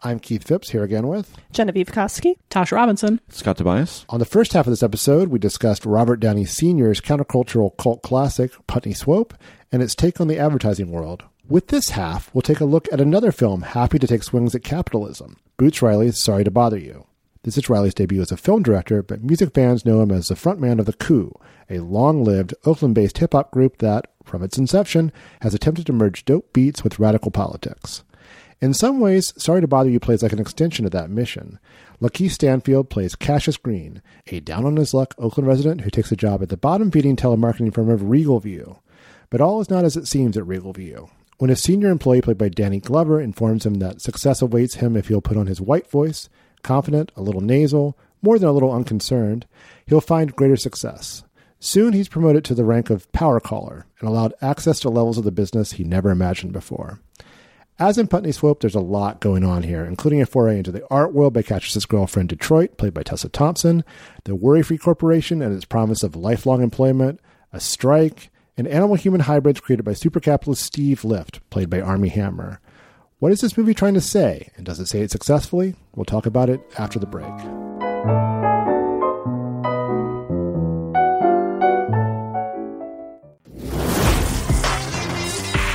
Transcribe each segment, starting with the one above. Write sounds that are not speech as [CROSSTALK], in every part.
I'm Keith Phipps here again with Genevieve Koski. Tasha Robinson. Scott Tobias. On the first half of this episode, we discussed Robert Downey Sr.'s countercultural cult classic, Putney Swope, and its take on the advertising world. With this half, we'll take a look at another film happy to take swings at capitalism, Boots Riley's Sorry to Bother You. This is Riley's debut as a film director, but music fans know him as the frontman of The Coup, a long lived Oakland based hip hop group that, from its inception, has attempted to merge dope beats with radical politics. In some ways, Sorry to Bother You plays like an extension of that mission. Lakeith Stanfield plays Cassius Green, a down on his luck Oakland resident who takes a job at the bottom feeding telemarketing firm of Regal View. But all is not as it seems at Regal View. When a senior employee played by Danny Glover informs him that success awaits him if he'll put on his white voice, confident, a little nasal, more than a little unconcerned, he'll find greater success. Soon he's promoted to the rank of power caller and allowed access to levels of the business he never imagined before. As in Putney Swope, there's a lot going on here, including a foray into the art world by Cassius's girlfriend Detroit, played by Tessa Thompson, the Worry Free Corporation and its promise of lifelong employment, a strike, and animal human hybrids created by supercapitalist Steve Lift, played by Armie Hammer. What is this movie trying to say, and does it say it successfully? We'll talk about it after the break.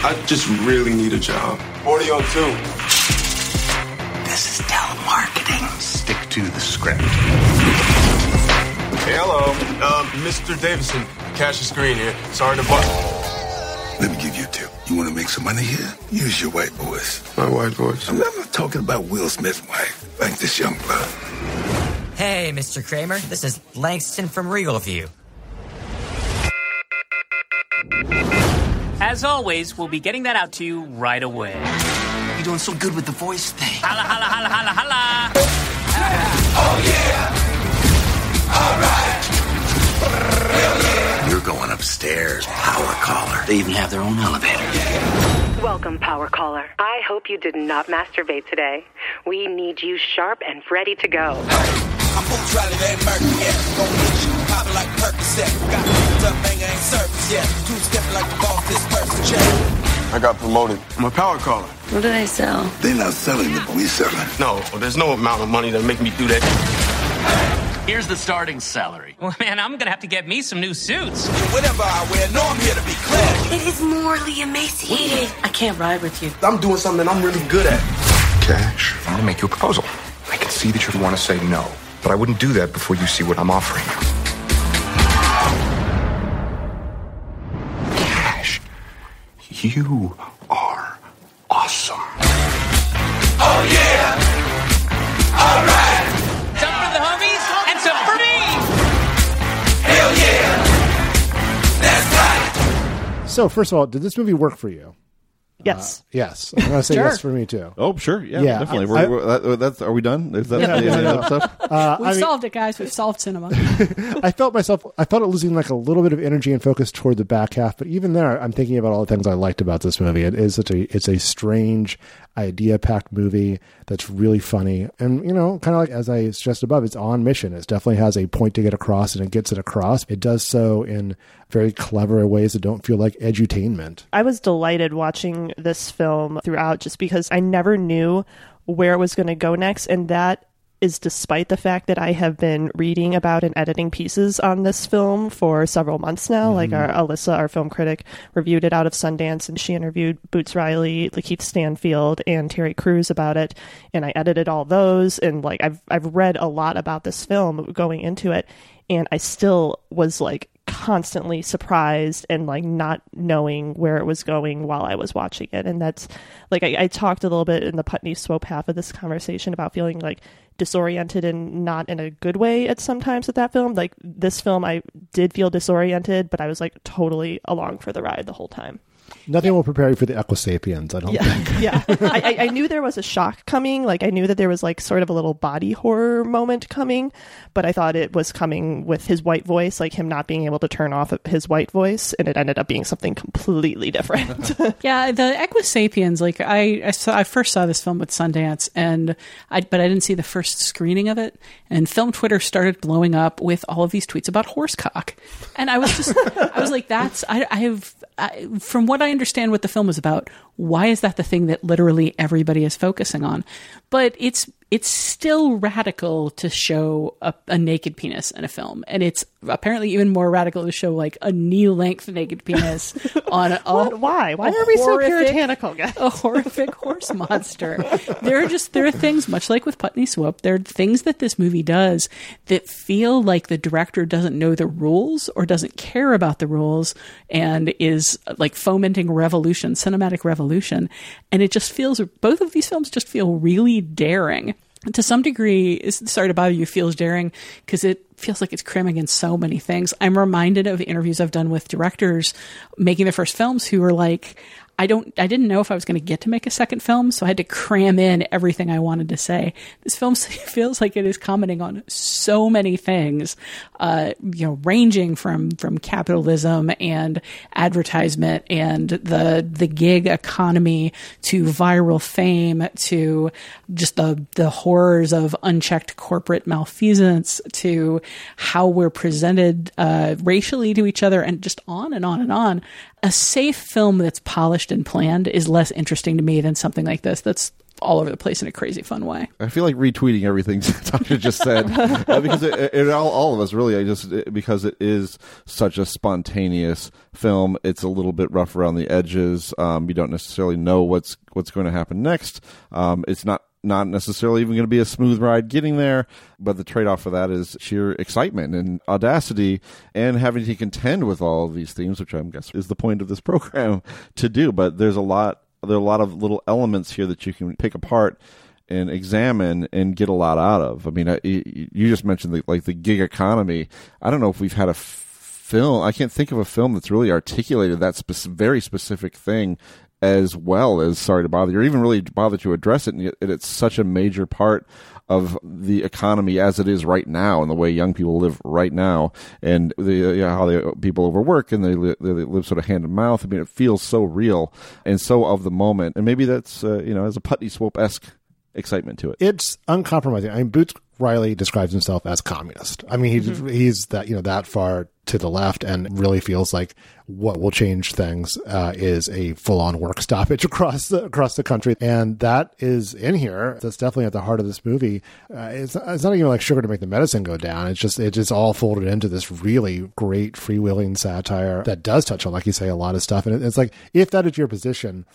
I just really need a job. 40 on two. This is telemarketing. Stick to the script. Hey, hello. Um, Mr. Davison. Cassius Green here. Sorry to bother. Let me give you a tip. You want to make some money here? Use your white voice. My white voice? I'm not talking about Will Smith's wife, like this young blood. Hey, Mr. Kramer. This is Langston from Regal View. As always, we'll be getting that out to you right away. You're doing so good with the voice thing. Holla, holla, holla, holla, holla. Oh, yeah. All right. Yeah. You're going upstairs, power caller. They even have their own elevator. Welcome, Power Caller. I hope you did not masturbate today. We need you sharp and ready to go. I'm Boots Riley, that Mercury, yeah. Gon' get you poppin' like Percocet. Got the up, ain't ain't surface yet. Two steppin' like the boss, this person check. I got promoted. I'm a power caller. What do they sell? They're not selling it, but we selling. No, there's no amount of money that make me do that. Here's the starting salary. [LAUGHS] Well, man, I'm gonna have to get me some new suits. Whatever I wear, no, I'm here to be clear. It is morally emaciated. I can't ride with you. I'm doing something I'm really good at. Cash. I'm gonna make you a proposal. I can see that you would want to say no, but I wouldn't do that before you see what I'm offering you. You are awesome. Oh, yeah. All right. Some for the homies and some for me. Hell yeah. That's right. So, first of all, did this movie work for you? Yes. Uh, yes. I'm going to say Sure. yes for me, too. Oh, sure. Yeah, Yeah. definitely. I- We're, we're, that, that's, are we done? Is that Yeah, the no, end no. of stuff? [LAUGHS] Uh, We've I mean, solved it, guys. We've solved cinema. [LAUGHS] I felt myself, I felt it losing like a little bit of energy and focus toward the back half. But even there, I'm thinking about all the things I liked about this movie. It is such a, it's a strange, idea packed movie that's really funny. And, you know, kind of like as I stressed above, it's on mission. It definitely has a point to get across and it gets it across. It does so in very clever ways that don't feel like edutainment. I was delighted watching this film throughout just because I never knew where it was going to go next. And that is despite the fact that I have been reading about and editing pieces on this film for several months now. Like our mm-hmm. Alissa, our film critic, reviewed it out of Sundance and she interviewed Boots Riley, Lakeith Stanfield, and Terry Crews about it. And I edited all those and like I've I've read a lot about this film going into it and I still was like constantly surprised and like not knowing where it was going while I was watching it. And that's like I, I talked a little bit in the Putney Swope half of this conversation about feeling like disoriented and not in a good way at sometimes with that film. Like this film I did feel disoriented, but I was like totally along for the ride the whole time. Nothing will prepare you for the Equisapiens, I don't yeah, think. [LAUGHS] yeah. I, I- I knew there was a shock coming. Like I knew that there was like sort of a little body horror moment coming, but I thought it was coming with his white voice, like him not being able to turn off his white voice, and it ended up being something completely different. [LAUGHS] yeah, the Equisapiens. Like I, I saw, I first saw this film with Sundance, and I, but I didn't see the first screening of it. And film Twitter started blowing up with all of these tweets about horsecock, and I was just, I was like, that's I, I've, I, from what I understand, what the film is about. Why is that the thing that literally everybody is focusing on? But it's it's still radical to show a, a naked penis in a film, and it's apparently even more radical to show like a knee length naked penis [LAUGHS] on a What? Why? Why a are we so puritanical, guys? a horrific horse monster. There are just there are things much like with Putney Swope. There are things that this movie does that feel like the director doesn't know the rules or doesn't care about the rules and is like fomenting revolution, cinematic revolution. And it just feels both of these films just feel really daring. To some degree, sorry to bother you, feels daring because it feels like it's cramming in so many things. I'm reminded of interviews I've done with directors making their first films who were like, I don't, I didn't know if I was going to get to make a second film, so I had to cram in everything I wanted to say. This film [LAUGHS] feels like it is commenting on so many things, uh, you know, ranging from from capitalism and advertisement and the the gig economy to viral fame to just the the horrors of unchecked corporate malfeasance to how we're presented uh, racially to each other and just on and on and on. A safe film that's polished and planned is less interesting to me than something like this that's all over the place in a crazy fun way. I feel like retweeting everything [LAUGHS] Tasha just said [LAUGHS] uh, because it, it, all, all of us really. I just it, because it is such a spontaneous film. It's a little bit rough around the edges. Um, you don't necessarily know what's what's going to happen next. Um, it's not not necessarily even going to be a smooth ride getting there, but the trade off for that is sheer excitement and audacity and having to contend with all of these themes, which I'm guessing is the point of this [LAUGHS] program to do. But there's a lot, there are a lot of little elements here that you can pick apart and examine and get a lot out of. I mean, I, you just mentioned the, like the gig economy. I don't know if we've had a film. I can't think of a film that's really articulated that spe- very specific thing as well as Sorry to Bother You, or even really bother to address it. And it's such a major part of the economy as it is right now and the way young people live right now and the, you know, how they, people overwork and they, they live sort of hand to mouth. I mean, it feels so real and so of the moment. And maybe that's, uh, you know, as a Putney Swope esque excitement to it. It's uncompromising. I mean, Boots Riley describes himself as communist. I mean, he's Mm-hmm. he's that you know that far to the left, and really feels like what will change things uh, is a full on work stoppage [LAUGHS] across the across the country, and that is in here. That's definitely at the heart of this movie. Uh, it's it's not even like sugar to make the medicine go down. It's just it's just all folded into this really great freewheeling satire that does touch on, like you say, a lot of stuff. And it's like if that is your position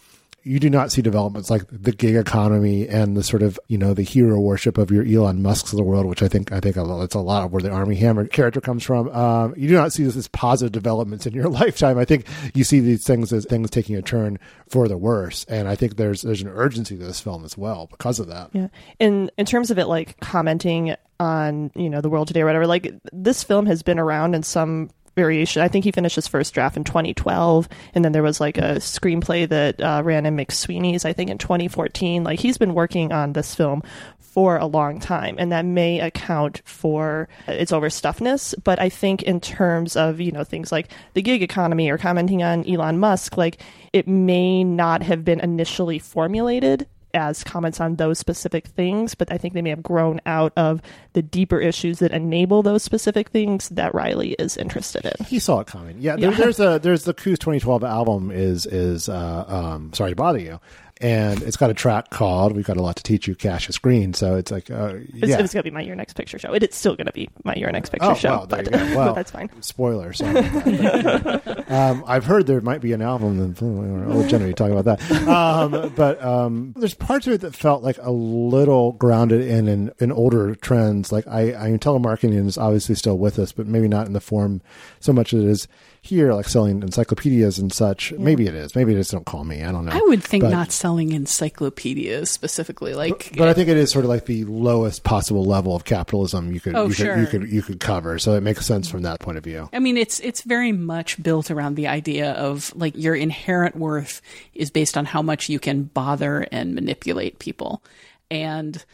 you do not see developments like the gig economy and the sort of you know the hero worship of your Elon Musk's of the world, which I think I think it's a lot of where the Armie Hammer character comes from. Um, you do not see this as positive developments in your [LAUGHS] lifetime. I think you see these things as things taking a turn for the worse, and I think there's there's an urgency to this film as well because of that. Yeah. In in terms of it like commenting on, you know, the world today or whatever, like this film has been around in some variation. I think he finished his first draft in 2012, and then there was like a screenplay that uh, ran in McSweeney's, I think, in 2014. Like he's been working on this film for a long time, and that may account for its overstuffedness. But I think in terms of you know things like the gig economy or commenting on Elon Musk, like it may not have been initially formulated as comments on those specific things, but I think they may have grown out of the deeper issues that enable those specific things that Riley is interested in. He saw it coming. Yeah, there, Yeah. there's a there's the Coup's 2012 album is is uh, um, sorry to bother you, and it's got a track called "We've Got a Lot to Teach You, Cassius Green." So it's like, uh, It's, yeah. it's going to be my Your Next Picture show. It is still going to be my Your Next Picture Oh, show, well, but. [LAUGHS] Well, that's fine. Spoiler. [LAUGHS] Um, I've heard there might be an album. And old Jenny talking about that. Um, but um, there's parts of it that felt like a little grounded in in, in older trends. Like I, I mean, telemarketing is obviously still with us, but maybe not in the form so much as it is here, like selling encyclopedias and such. Maybe it is. Maybe it is. Don't call me. I don't know. I would think But- not selling encyclopedias specifically. Like, But I think it is sort of like the lowest possible level of capitalism you could Oh, you sure. could you could you could cover. So it makes sense from that point of view. I mean, it's it's very much built around the idea of like your inherent worth is based on how much you can bother and manipulate people, and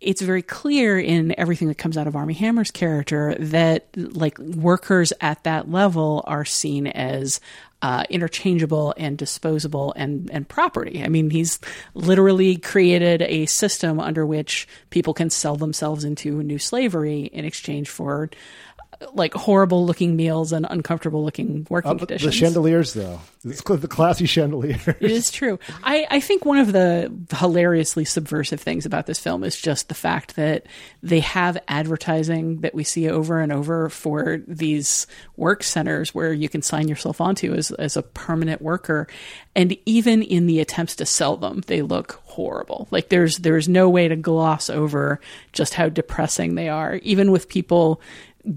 it's very clear in everything that comes out of Armie Hammer's character that like workers at that level are seen as uh, interchangeable and disposable and and property. I mean, he's literally created a system under which people can sell themselves into new slavery in exchange for like horrible looking meals and uncomfortable looking working Uh, but the chandeliers, though, It's the classy chandeliers. It is true. I, I think one of the hilariously subversive things about this film is just the fact that they have advertising that we see over and over for these work centers where you can sign yourself onto as, as a permanent worker. And even in the attempts to sell them, they look horrible. Like there's there's no way to gloss over just how depressing they are. Even with people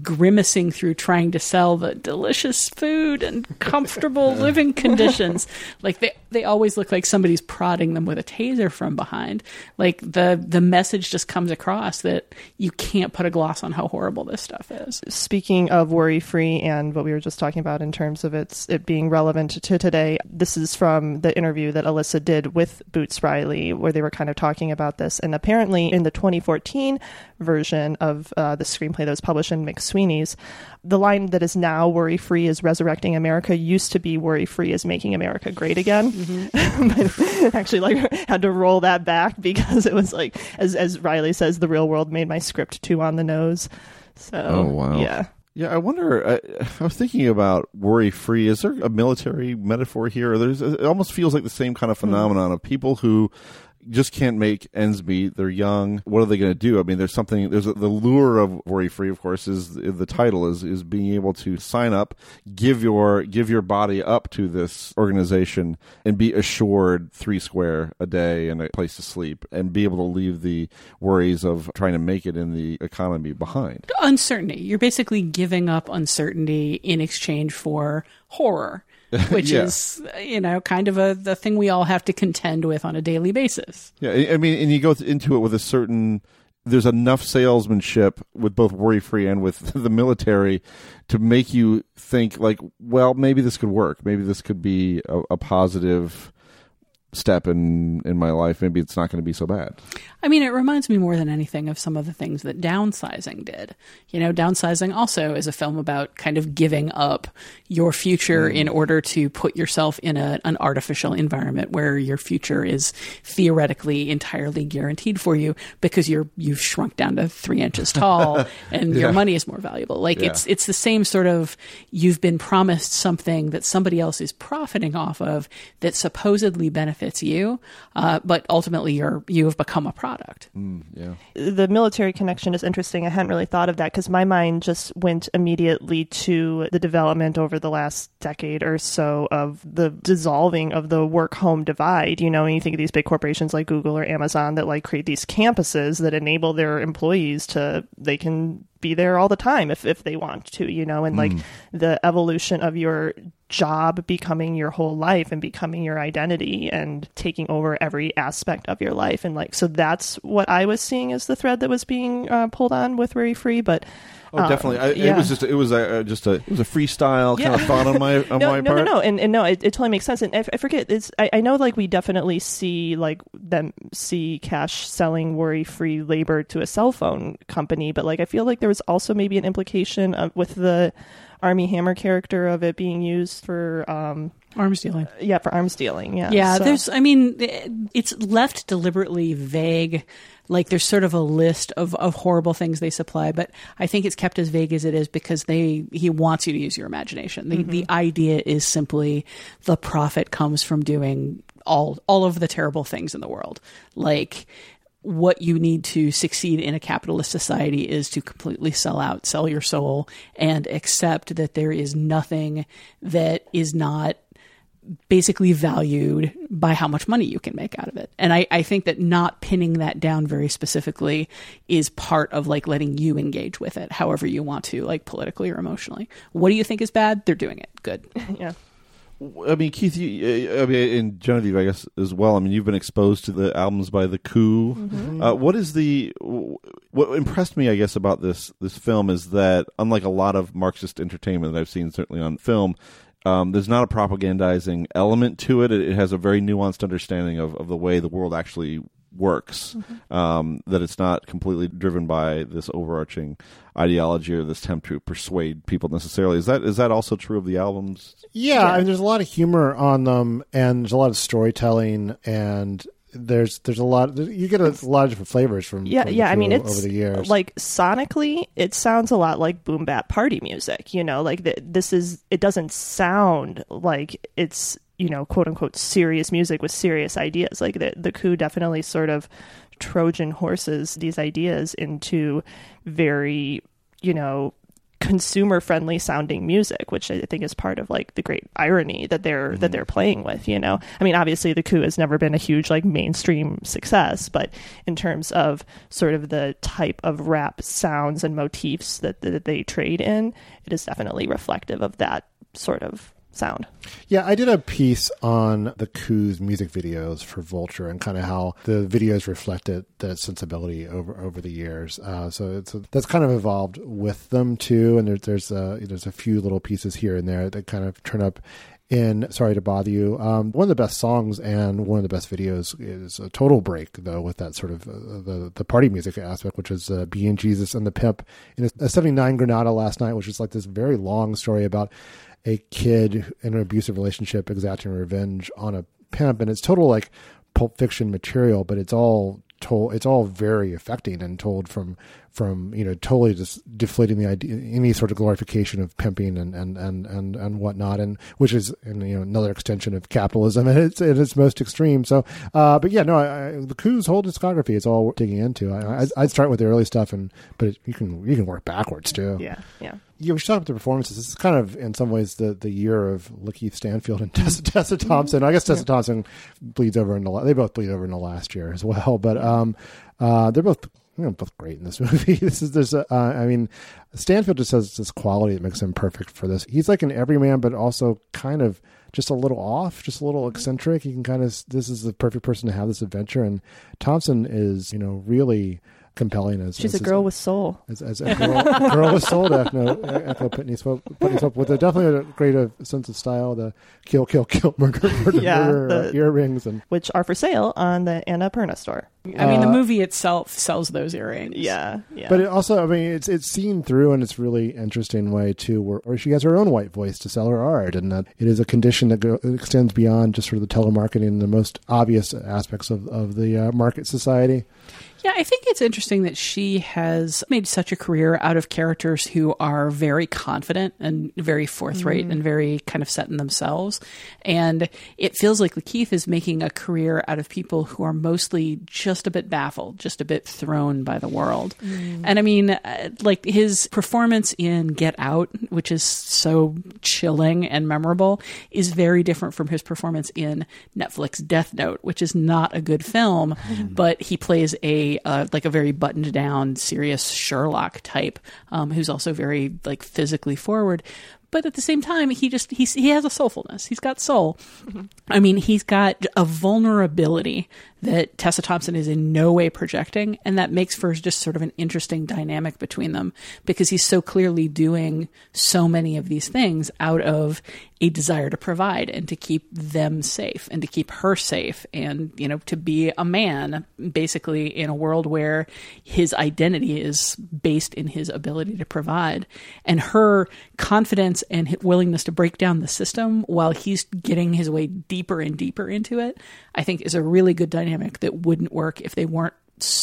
grimacing through trying to sell the delicious food and comfortable [LAUGHS] living [LAUGHS] conditions. Like they they always look like somebody's prodding them with a taser from behind. Like the the message just comes across that you can't put a gloss on how horrible this stuff is. Speaking of worry free and what we were just talking about in terms of its it being relevant to today, this is from the interview that Alissa did with Boots Riley, where they were kind of talking about this. And apparently, in the 2014 version of uh, the screenplay that was published in McSweeney's, the line that is now worry free is resurrecting America used to be worry free is making America great again. Mm-hmm. [LAUGHS] but actually, like, had to roll that back because it was like, as, as Riley says, the real world made my script too on the nose. So, Oh wow! yeah. yeah. I wonder. I, I was thinking about worry free. Is there a military metaphor here? There's. It almost feels like the same kind of phenomenon of people who just can't make ends meet. They're young. What are they going to do? I mean, there's something. There's a, the lure of worry free. Of course, is the title is is being able to sign up, give your give your body up to this organization, and be assured three square a day and a place to sleep, and be able to leave the worries of trying to make it in the economy behind. Uncertainty. You're basically giving up uncertainty in exchange for horror. [LAUGHS] Which Yeah. is, you know, kind of a the thing we all have to contend with on a daily basis. Yeah, I mean, and you go into it with a certain. There's enough salesmanship with both worry free and with [LAUGHS] the military to make you think like, well, maybe this could work. Maybe this could be a, a positive step in in my life. Maybe it's not going to be so bad. I mean, it reminds me more than anything of some of the things that Downsizing did. You know, Downsizing also is a film about kind of giving up your future mm. in order to put yourself in a, an artificial environment where your future is theoretically entirely guaranteed for you because you're you've shrunk down to three inches [LAUGHS] tall and Yeah. your money is more valuable. Like Yeah. it's it's the same sort of you've been promised something that somebody else is profiting off of that supposedly benefits you, uh, but ultimately you're you have become a product. yeah. the military connection is interesting. I hadn't really thought of that because my mind just went immediately to the development over the last decade or so of the dissolving of the work home divide. You know, when you think of these big corporations like Google or Amazon that like create these campuses that enable their employees to, they can be there all the time if, if they want to, you know, and like Mm. the evolution of your job becoming your whole life and becoming your identity and taking over every aspect of your life and like so that's what i was seeing as the thread that was being uh, pulled on with worry free but Oh, uh, definitely. I, yeah. It was just. It was a, just a. It was a freestyle kind of thought on my [LAUGHS] on no, my no, part. No, no, and, and no, it, it totally makes sense. And I, I forget, it's I, I know like we definitely see like them see cash selling worry free labor to a cell phone company, but like I feel like there was also maybe an implication of, with the Armie Hammer character of it being used for um arms dealing. Uh, yeah, for arms dealing. Yeah, Yeah, so- there's, I mean, it's left deliberately vague. Like there's sort of a list of, of horrible things they supply, but I think it's kept as vague as it is because they he wants you to use your imagination. The, the mm-hmm. idea is simply the profit comes from doing all all of the terrible things in the world. Like what you need to succeed in a capitalist society is to completely sell out, sell your soul, and accept that there is nothing that is not basically valued by how much money you can make out of it. And I, I think that not pinning that down very specifically is part of like letting you engage with it however you want to, like politically or emotionally. What do you think is bad? They're doing it. Good. [LAUGHS] yeah. I mean, Keith, you, I mean, and Genevieve, I guess as well. I mean, you've been exposed to the albums by the Coup. Mm-hmm. Uh, what is the what impressed me, I guess, about this this film is that unlike a lot of Marxist entertainment that I've seen, certainly on film, um, there's not a propagandizing element to it. It, it has a very nuanced understanding of, of the way the world actually works. Mm-hmm. Um, that it's not completely driven by this overarching ideology or this attempt to persuade people necessarily. Is that is that also true of the albums? Yeah, I mean, there's a lot of humor on them, and there's a lot of storytelling, and there's there's a lot. You get a lot of different flavors from Yeah, from the yeah. I mean, it's over the years. like sonically, it sounds a lot like boom bap party music. You know, like the, this is. It doesn't sound like it's you know quote unquote serious music with serious ideas. Like the the coup definitely sort of Trojan horses these ideas into very you know consumer friendly sounding music which i think is part of like the great irony that they're that mm-hmm. they're playing with you know? I mean obviously the coup has never been a huge like mainstream success but in terms of sort of the type of rap sounds and motifs that, that they trade in it is definitely reflective of that sort of sound Yeah, I did a piece on the Coup's music videos for Vulture and kind of how the videos reflected that sensibility over over the years. Uh, so it's that's kind of evolved with them too. And there's there's a, there's a few little pieces here and there that kind of turn up. In Sorry to Bother You, um, one of the best songs and one of the best videos is a total break though with that sort of uh, the the party music aspect, which is uh, "Being Jesus and the Pimp" in a, a '79 Granada last night, which is like this very long story about a kid in an abusive relationship exacting revenge on a pimp, and it's total like pulp fiction material, but it's all told. It's all very affecting and told from from you know totally just deflating the idea any sort of glorification of pimping and and and and, and whatnot, and which is and, you know another extension of capitalism at its, at its most extreme. So, uh, but yeah, no, I, I, the Coup's whole discography is all digging into. I, I, I'd start with the early stuff, and but it, you can you can work backwards too. yeah yeah Yeah, we should talk about the performances. This is kind of, in some ways, the, the year of Lakeith Stanfield and [LAUGHS] Tessa, Tessa Thompson. I guess Tessa Thompson bleeds over in the they both bleed over in the last year as well. But um, uh, they're both you know, both great in this [LAUGHS] movie. this is there's a, uh, I mean, Stanfield just has this quality that makes him perfect for this. He's like an everyman, but also kind of just a little off, just a little eccentric. He can kind of this is the perfect person to have this adventure. And Thompson is you know really compelling as she's as a girl with soul as, as a girl, girl with soul to echo, echo Putney Swope, Putney Swope with a definitely a great uh, sense of style. The kill, kill, kill, murder, [LAUGHS] murder, Yeah, murder uh, earrings, and which are for sale on the Annapurna store I mean, the Uh, movie itself sells those earrings. yeah yeah but it also, I mean, it's it's seen through in its really interesting way too, where, where she has her own white voice to sell her art, and that it is a condition that go, extends beyond just sort of the telemarketing and the most obvious aspects of of the uh, market society. Yeah, I think it's interesting that she has made such a career out of characters who are very confident and very forthright Mm. and very kind of set in themselves. And it feels like Lakeith is making a career out of people who are mostly just a bit baffled, just a bit thrown by the world. Mm. And I mean, uh, like his performance in Get Out, which is so chilling and memorable, is very different from his performance in Netflix Death Note, which is not a good film, [LAUGHS] but he plays a uh, like a very buttoned down, serious Sherlock type, um, who's also very like physically forward. But at the same time, he just he's, he has a soulfulness. He's got soul. I mean, he's got a vulnerability that Tessa Thompson is in no way projecting, and that makes for just sort of an interesting dynamic between them because he's so clearly doing so many of these things out of a desire to provide and to keep them safe and to keep her safe and you know to be a man basically in a world where his identity is based in his ability to provide. And her confidence and willingness to break down the system while he's getting his way deeper and deeper into it i think is a really good dynamic that wouldn't work if they weren't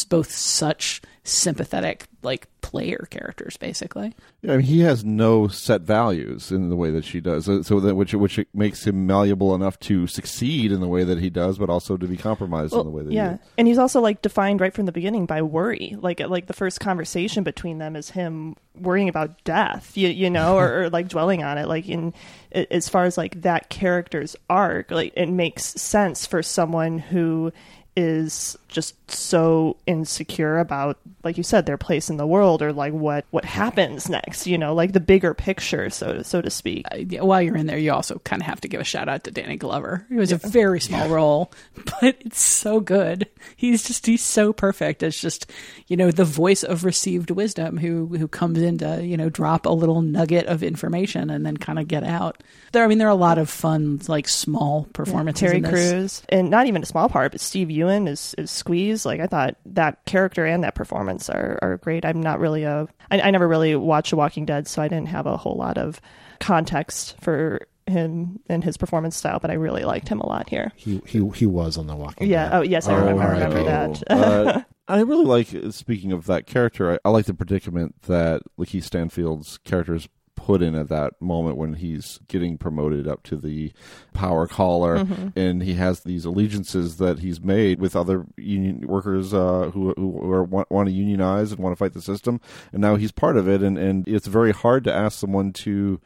both such sympathetic like player characters basically I mean, he has no set values in the way that she does, so that which which makes him malleable enough to succeed in the way that he does, but also to be compromised in the way that yeah, he is. and he's also like defined right from the beginning by worry. Like like the first conversation between them is him worrying about death, you you know, or, or like dwelling on it. Like in as far as like that character's arc, like it makes sense for someone who is just so insecure about like you said their place in the world or like what what happens next you know like the bigger picture so to, so to speak Uh, yeah, while you're in there, you also kind of have to give a shout out to Danny Glover. It was a very small role, [LAUGHS] but it's so good. He's just he's so perfect it's just you know the voice of received wisdom who who comes in to you know drop a little nugget of information and then kind of get out. There, I mean, there are a lot of fun like small performances. Terry in this. Crews, and not even a small part, but Steven Yeun is, is Squeeze. Like I thought that character and that performance are, are great. I'm not really a, I, I never really watched The Walking Dead, so I didn't have a whole lot of context for him and his performance style, but I really liked him a lot here. He he he was on the Walking Yeah. Dead. Yeah. Oh yes, I remember, I remember R.I.P. that. uh, [LAUGHS] I really like. Speaking of that character, I, I like the predicament that Lakeith Stanfield's character is put in at that moment when he's getting promoted up to the power caller, Mhm. and he has these allegiances that he's made with other union workers uh, who who are, want, want to unionize and want to fight the system, and now he's part of it, and and it's very hard to ask someone to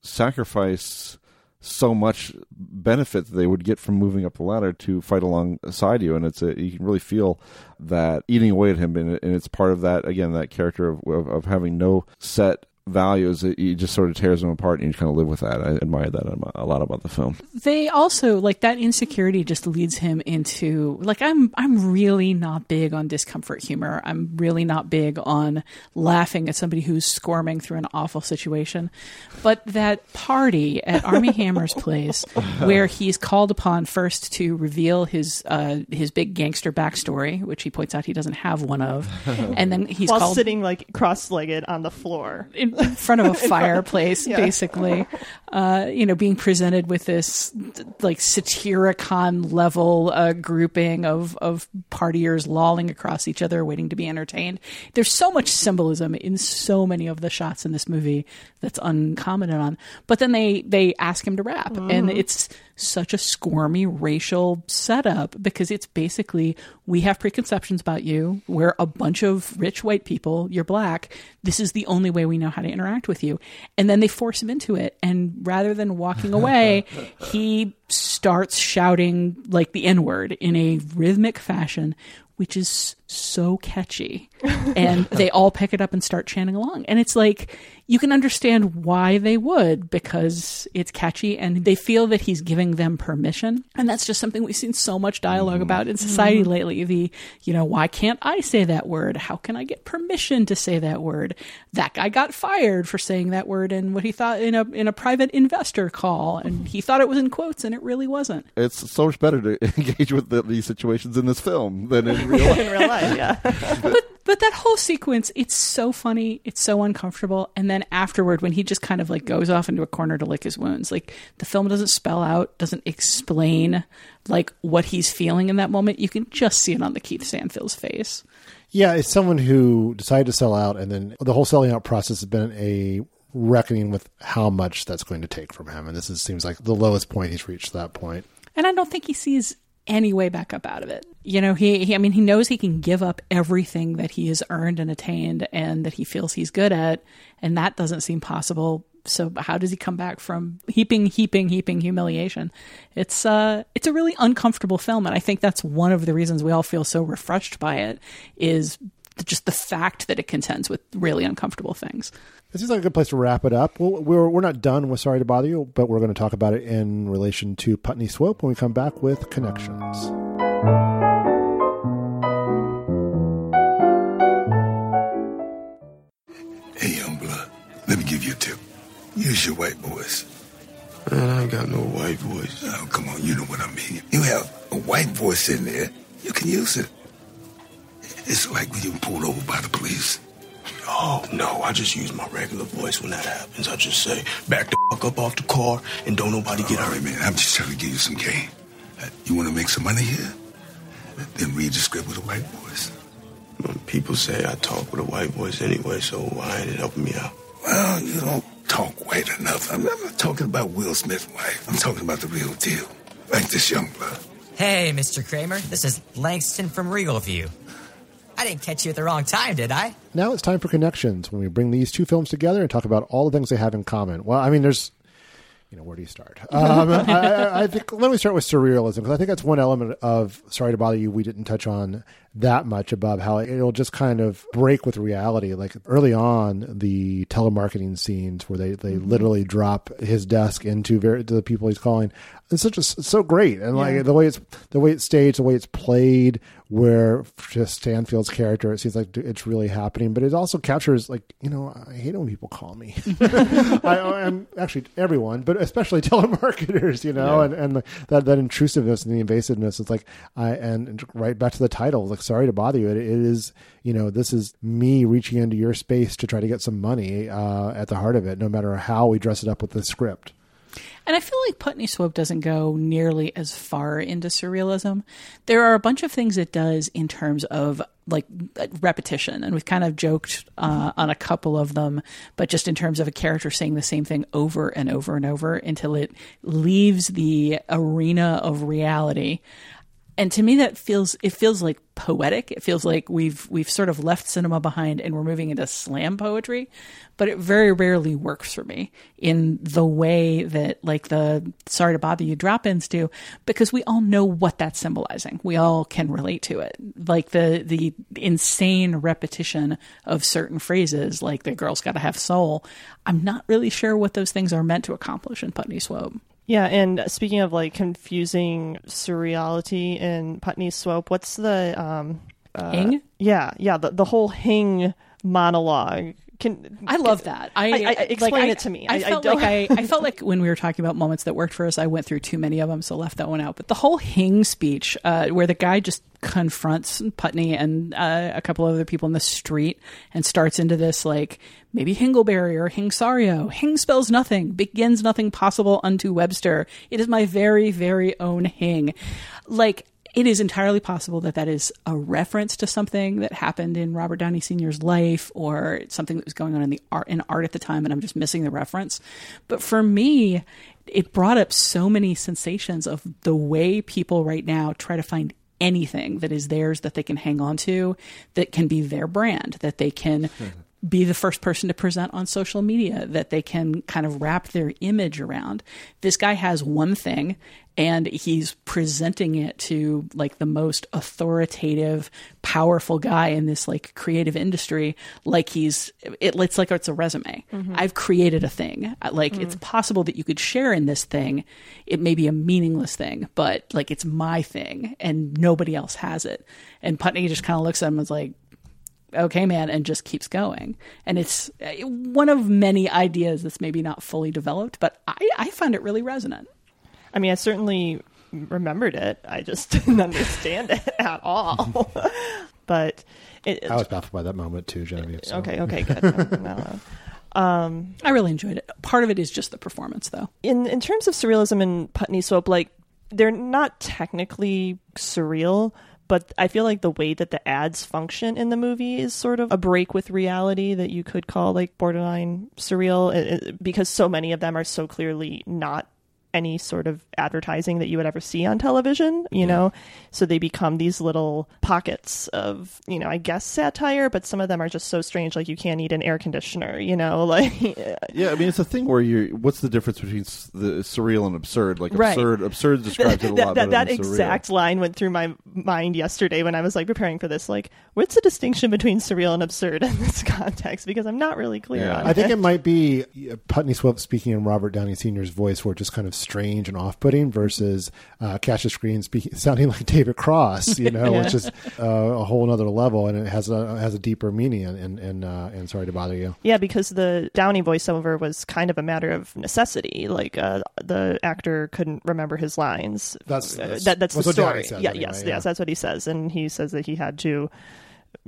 sacrifice so much benefit that they would get from moving up the ladder to fight alongside you, and it's a, you can really feel that eating away at him, and, and it's part of that again that character of of, of having no set values. It, it just sort of tears them apart, and you kind of live with that. I admire that a lot about the film. they also like that insecurity just leads him into like I'm I'm really not big on discomfort humor. I'm really not big on laughing at somebody who's squirming through an awful situation. But that party at [LAUGHS] Armie Hammer's place where he's called upon first to reveal his uh, his big gangster backstory, which he points out he doesn't have one of, and then he's while called sitting like cross-legged on the floor in [LAUGHS] front of a [LAUGHS] fireplace, [LAUGHS] Yeah. basically. Uh, you know, being presented with this like Satyricon level uh, grouping of of partiers lolling across each other, waiting to be entertained. There's so much symbolism in so many of the shots in this movie that's uncommented on. But then they they ask him to rap, and Mhm. it's such a squirmy racial setup because it's basically we have preconceptions about you. We're a bunch of rich white people. You're black. This is the only way we know how to interact with you. And then they force him into it. And rather than walking [LAUGHS] away, he starts shouting like the N word in a rhythmic fashion, which is so catchy. [LAUGHS] and they all pick it up and start chanting along. And it's like, you can understand why they would because it's catchy and they feel that he's giving them permission. And that's just something we've seen so much dialogue about in society Mhm. lately. The, you know, why can't I say that word? How can I get permission to say that word? That guy got fired for saying that word and what he thought in a in a private investor call and he thought it was in quotes and it really wasn't. It's so much better to [LAUGHS] engage with the, these situations in this film than in real [LAUGHS] life. in real life. Yeah. [LAUGHS] but but that whole sequence, it's so funny, it's so uncomfortable, and then afterward, when he just kind of like goes off into a corner to lick his wounds, like the film doesn't spell out, doesn't explain like what he's feeling in that moment. You can just see it on Lakeith Stanfield's face. Yeah, it's someone who decided to sell out, and then the whole selling out process has been a reckoning with how much that's going to take from him. And this is, seems like the lowest point he's reached that point. And I don't think he sees any way back up out of it. You know, he, he I mean, he knows he can give up everything that he has earned and attained and that he feels he's good at, and that doesn't seem possible. So how does he come back from heaping, heaping, heaping humiliation? It's uh, it's a really uncomfortable film, and I think that's one of the reasons we all feel so refreshed by it. Is just the fact that it contends with really uncomfortable things. This is like a good place to wrap it up. Well, we're, we're not done with Sorry to Bother You, but we're going to talk about it in relation to Putney Swope when we come back with Connections. Hey, young blood, let me give you a tip. Use your white voice. Man, I ain't got no white voice. Oh, come on, you know what I mean. You have a white voice in there, you can use it. It's like when you pulled over by the police. Oh, no, I just use my regular voice when that happens. I just say, back the fuck up off the car and don't nobody get All hurt. right, man, I'm just trying to give you some game. Uh, You want to make some money here? Then read the script with a white voice. People say I talk with a white voice anyway, so why ain't it helping me out? Well, you don't talk white enough. I'm I'm not talking about Will Smith's wife. I'm talking about the real deal. Like this young blood. Hey, Mr. Kramer, this is Langston from Regal View. I didn't catch you at the wrong time, did I? Now it's time for Connections when we bring these two films together and talk about all the things they have in common. Well, I mean, there's you know, where do you start? [LAUGHS] Um, I, I, I think let me start with surrealism because I think that's one element of Sorry to Bother You we didn't touch on that much above how it'll just kind of break with reality. Like early on, the telemarketing scenes where they, they Mm-hmm. literally drop his desk into very, to the people he's calling. It's such a, so great, and like the way it's the way it's staged, the way it's played, where just Stanfield's character, it seems like it's really happening, but it also captures like you know I hate it when people call me. [LAUGHS] I, I'm actually everyone, but especially [LAUGHS] telemarketers, you know, Yeah. and and the, that that intrusiveness and the invasiveness. It's like I and, and right back to the title, like sorry to bother you. It, it is you know this is me reaching into your space to try to get some money uh, at the heart of it, no matter how we dress it up with the script. And I feel like Putney Swope doesn't go nearly as far into surrealism. There are a bunch of things it does in terms of like repetition, and we've kind of joked uh, on a couple of them, but just in terms of a character saying the same thing over and over and over until it leaves the arena of reality. And to me, that feels it feels like poetic. It feels like we've we've sort of left cinema behind and we're moving into slam poetry, but it very rarely works for me in the way that like the sorry to bother you drop-ins do, because we all know what that's symbolizing. We all can relate to it, like the the insane repetition of certain phrases, like the girl's got to have soul. I'm not really sure what those things are meant to accomplish in Putney Swope. Yeah, and speaking of like confusing surreality in Putney Swope, what's the um uh, Hing? Yeah, yeah, the the whole Hing monologue. Can I love that. I, I- I- like, explain I- it to me. I, I- I felt like I, I [LAUGHS] felt like when we were talking about moments that worked for us, I went through too many of them, so left that one out. But the whole Hing speech, uh, where the guy just confronts Putney and uh, a couple other people in the street and starts into this like maybe Hingleberry or Hingsario. Hing spells nothing, begins nothing possible unto Webster. It is my very very own Hing. Like it is entirely possible that that is a reference to something that happened in Robert Downey Sr.'s life or something that was going on in the art in art at the time, and I'm just missing the reference. But for me, it brought up so many sensations of the way people right now try to find anything that is theirs that they can hang on to, that can be their brand, that they can [LAUGHS] be the first person to present on social media, that they can kind of wrap their image around. This guy has one thing and he's presenting it to like the most authoritative, powerful guy in this like creative industry like he's it, it's like it's a resume. Mhm. I've created a thing. Like Mm. it's possible that you could share in this thing. It may be a meaningless thing, but like it's my thing and nobody else has it. And Putney just kind of looks at him and is like, okay, man, and just keeps going. And it's uh, one of many ideas that's maybe not fully developed, but I, I found it really resonant. I mean, I certainly remembered it. I just [LAUGHS] didn't understand it [LAUGHS] at all. [LAUGHS] but it, I was baffled by that moment too, Genevieve. so. okay, okay, good. No, no. Um, I really enjoyed it. Part of it is just the performance, though. in in terms of surrealism and Putney Swope, like they're not technically surreal, but I feel like the way that the ads function in the movie is sort of a break with reality that you could call like borderline surreal, it- it- because so many of them are so clearly not any sort of advertising that you would ever see on television, you know? So they become these little pockets of, you know, I guess satire, but some of them are just so strange, like you can't eat an air conditioner, you know? [LAUGHS] Like, Yeah, I mean, it's a thing where you. What's the difference between the surreal and absurd? Like Right. absurd, absurd [LAUGHS] describes it a that, lot that, that than surreal. exact line went through my mind yesterday when I was like preparing for this. Like, what's the distinction between surreal and absurd in this [LAUGHS] context? Because I'm not really clear on I think it. it might be uh, Putney Swope speaking in Robert Downey Sr.'s voice, where it's just kind of strange and off-putting, versus uh, Cassius Green speaking, sounding [LAUGHS] like David Cross, you know, Yeah. which is uh, a whole other level, and it has a has a deeper meaning. And and uh, and sorry to bother you. Yeah, because the Downey voiceover was kind of a matter of necessity. Like uh, the actor couldn't remember his lines. That's- that's- that, that's the that's what Downey story. says yeah, anyway, yes, yeah. yes, that's what he says, and he says that he had to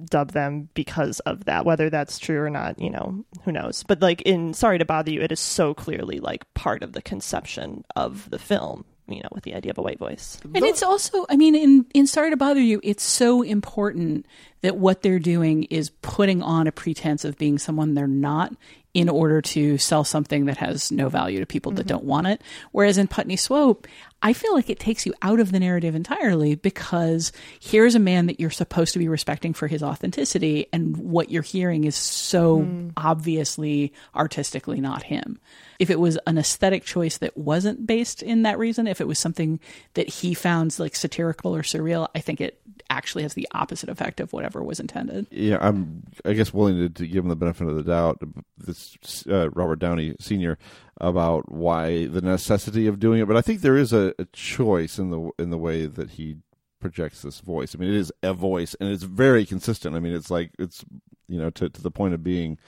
dub them because of that. Whether that's true or not, you know, who knows? But like in Sorry to Bother You, it is so clearly like part of the conception of the film. You know, with the idea of a white voice. And it's also, I mean, in, in Sorry to Bother You, it's so important that what they're doing is putting on a pretense of being someone they're not in order to sell something that has no value to people that mm-hmm. don't want it. Whereas in Putney Swope, I feel like it takes you out of the narrative entirely because here's a man that you're supposed to be respecting for his authenticity, and what you're hearing is so hmm. obviously artistically not him. If it was an aesthetic choice that wasn't based in that reason, if it was something that he found like satirical or surreal, I think it actually has the opposite effect of whatever was intended. Yeah, I'm. I guess willing to, to give him the benefit of the doubt. This uh, Robert Downey Sr. about why the necessity of doing it, but I think there is a, a choice in the in the way that he projects this voice. I mean, it is a voice, and it's very consistent. I mean, it's like it's you know to to the point of being.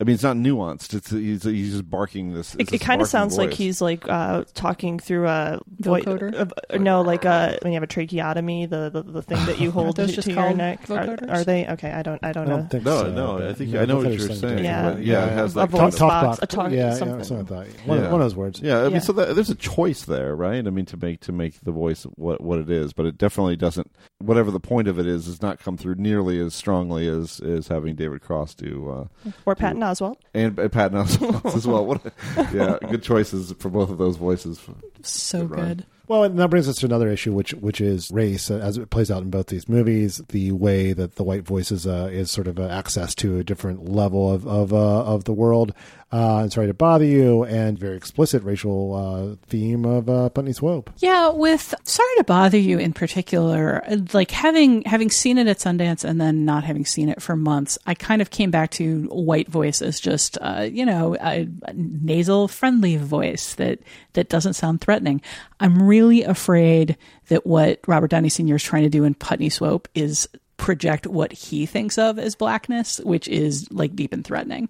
I mean, it's not nuanced. It's he's, he's just barking this. It, it kind of barking sounds like he's like uh, talking through a Vocoder? uh, no, like uh, when you have a tracheotomy, the the, the thing that you [LAUGHS] hold those to, just to your neck. Are, are they okay? I don't. I don't I know. don't think No, so. no, I think- yeah, I know both what you're something saying, Yeah. but yeah, it has A like voice talk, talk box, box. a talk- yeah, something. yeah, something like that. One, Yeah. one of those words. Yeah, I mean, Yeah. so that, there's a choice there, right? I mean, to make to make the voice what what it is, but it definitely doesn't. Whatever the point of it is, does not come through nearly as strongly as as having David Cross do, uh, Or Patton Oswalt. and uh, Patton Oswalt as well. What, a- yeah, [LAUGHS] good choices for both of those voices. So Good good. Well, and that brings us to another issue, which which is race, uh, as it plays out in both these movies. The way that the white voice is, uh, is sort of uh, access to a different level of of, uh, of the world. Uh, and sorry to bother you, and very explicit racial uh, theme of uh, Putney Swope. Yeah, with sorry to bother you in particular, like having having seen it at Sundance and then not having seen it for months, I kind of came back to white voice as just uh, you know a, a nasal friendly voice that that doesn't sound threatening. I'm really afraid that what Robert Downey Sr. is trying to do in Putney Swope is project what he thinks of as blackness, which is like deep and threatening.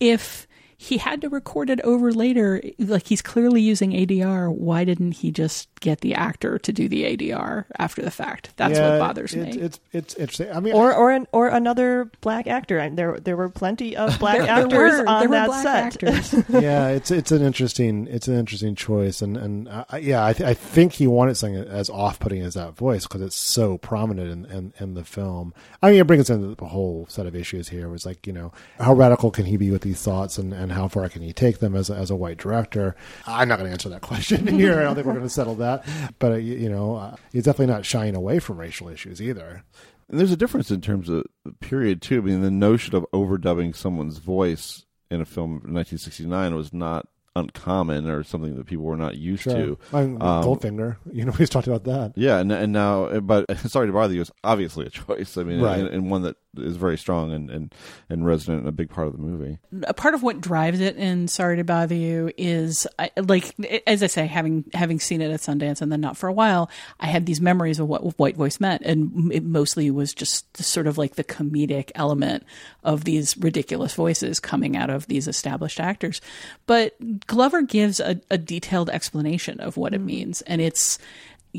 If he had to record it over later, like he's clearly using ADR, why didn't he just get the actor to do the ADR after the fact? That's Yeah, what bothers it's, me. It's it's interesting. I mean, Or or an, or another black actor. And there there were plenty of [LAUGHS] black There- there actors were- on there were that black set. actors. [LAUGHS] yeah, it's it's an interesting it's an interesting choice, and and uh, yeah, I, th- I think he wanted something as off putting as that voice because it's so prominent in, in in the film. I mean, it brings us into the whole set of issues here. It was like you know how radical can he be with these thoughts, and, and how far can he take them as a, as a white director? I'm not going to answer that [LAUGHS] question here. I don't think we're going to settle that, but uh, you, you know, uh, he's definitely not shying away from racial issues either. And there's a difference in terms of period too. I mean, the notion of overdubbing someone's voice in a film in 1969 was not uncommon or something that people were not used Sure. to. I mean, Um, Goldfinger, [LAUGHS] you know, he's talked about that. Yeah, and and now, but [LAUGHS] sorry to bother you. It's obviously a choice. I mean, Right. and, and one that is very strong and, and and resonant and a big part of the movie. a part of what drives it in Sorry to Bother You is I, like as I say, having having seen it at Sundance and then not for a while, I had these memories of what white voice meant, and it mostly was just sort of like the comedic element of these ridiculous voices coming out of these established actors. But Glover gives a, a detailed explanation of what it mm. means, and it's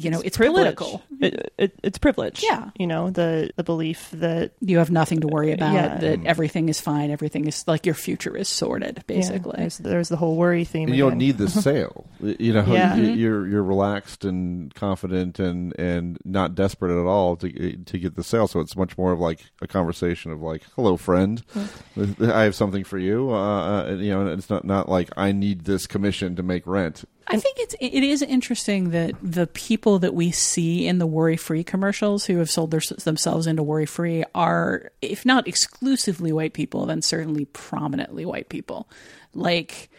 you know it's, privilege. political. It, it, it's privilege. Yeah. you know the the belief that You have nothing to worry about. Yeah. That everything is fine. Everything is like your future is sorted. Basically, yeah, there's, there's the whole worry theme. And you don't need the [LAUGHS] sale. You know, Yeah. you, Mhm. you're you're relaxed and confident and and not desperate at all to to get the sale. So it's much more of like a conversation of like, "Hello, friend, I have something for you." Uh, uh, you know, and it's not not like I need this commission to make rent. I think it's it is interesting that the people that we see in the worry free commercials who have sold their, themselves into worry free are, if not exclusively white people, then certainly prominently white people. Like,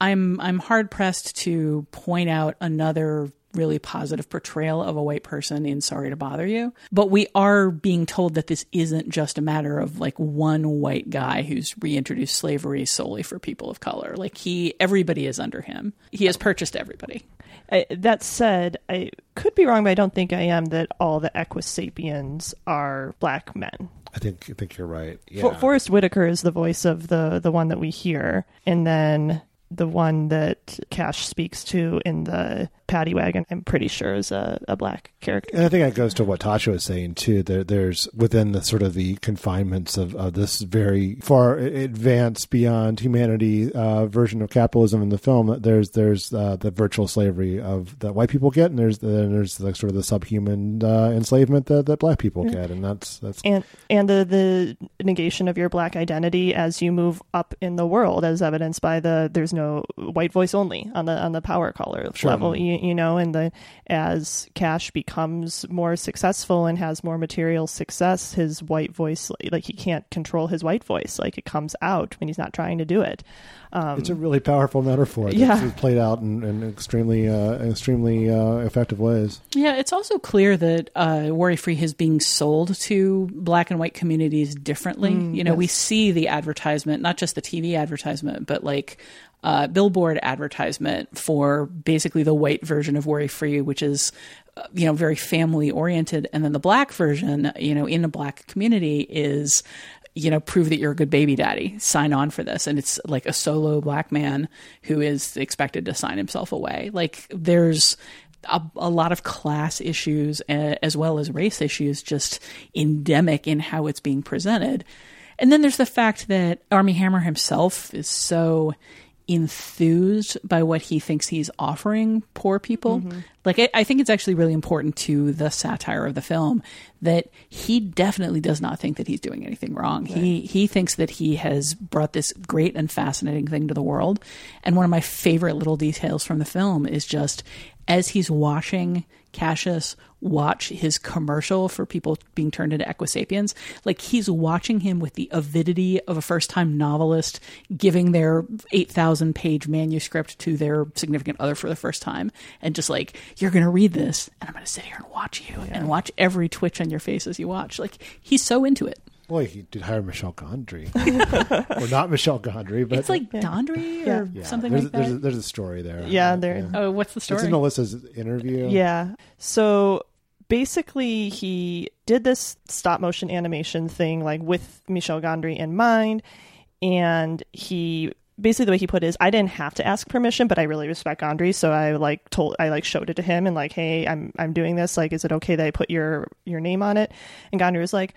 I'm I'm hard pressed to point out another really positive portrayal of a white person in Sorry to Bother You. But we are being told that this isn't just a matter of like one white guy who's reintroduced slavery solely for people of color. Like he, everybody is under him. He has purchased everybody. I, that said, I could be wrong, but I don't think I am. That all the Equisapiens are black men. I think I think you're right. Yeah. For, Forest Whitaker is the voice of the the one that we hear, and then the one that Cash speaks to in the Paddy Wagon, I'm pretty sure is a, a black character. And I think that goes to what Tasha was saying too. There, there's within the sort of the confinements of, of this very far advanced beyond humanity uh, version of capitalism in the film. There's there's uh, the virtual slavery of that white people get, and there's then there's the sort of the subhuman uh, enslavement that, that black people get, and that's that's and and the the negation of your black identity as you move up in the world as evidenced by the there's no white voice only on the on the power caller Sure. level you, you know and the as cash becomes more successful and has more material success his white voice like he can't control his white voice like it comes out when he's not trying to do it um, it's a really powerful metaphor that's Yeah. played out in, in extremely uh, extremely uh, effective ways. Yeah, it's also clear that uh, Worry Free is being sold to black and white communities differently. Mm, you know, we see the advertisement, not just the TV advertisement, but like uh, billboard advertisement for basically the white version of Worry Free, which is uh, you know very family oriented, and then the black version, you know, in a black community is you know, prove that you're a good baby daddy. Sign on for this. And it's like a solo black man who is expected to sign himself away. Like there's a, a lot of class issues uh, as well as race issues just endemic in how it's being presented. And then there's the fact that Armie Hammer himself is so enthused by what he thinks he's offering poor people. Mm-hmm. Like, I, I think it's actually really important to the satire of the film that he definitely does not think that he's doing anything wrong. He he thinks that he has brought this great and fascinating thing to the world. And one of my favorite little details from the film is just as he's watching Cassius watch his commercial for people being turned into Equisapiens, like he's watching him with the avidity of a first time novelist giving their 8,000 page manuscript to their significant other for the first time. And just like, you're going to read this, and I'm going to sit here and watch you and watch every twitch on your face as you watch. Like, he's so into it. Boy, he did hire Michel Gondry, [LAUGHS] or not Michel Gondry, but it's like Dondry or Yeah, something there's, like that. There's a, there's a story there. Yeah, there- Oh, what's the story? It's story? in Alissa's interview. Yeah. So basically, he did this stop motion animation thing, like with Michel Gondry in mind. And he basically the way he put it is, I didn't have to ask permission, but I really respect Gondry, so I like told, I like showed it to him and like, hey, I'm I'm doing this. Like, is it okay that I put your your name on it? And Gondry was like.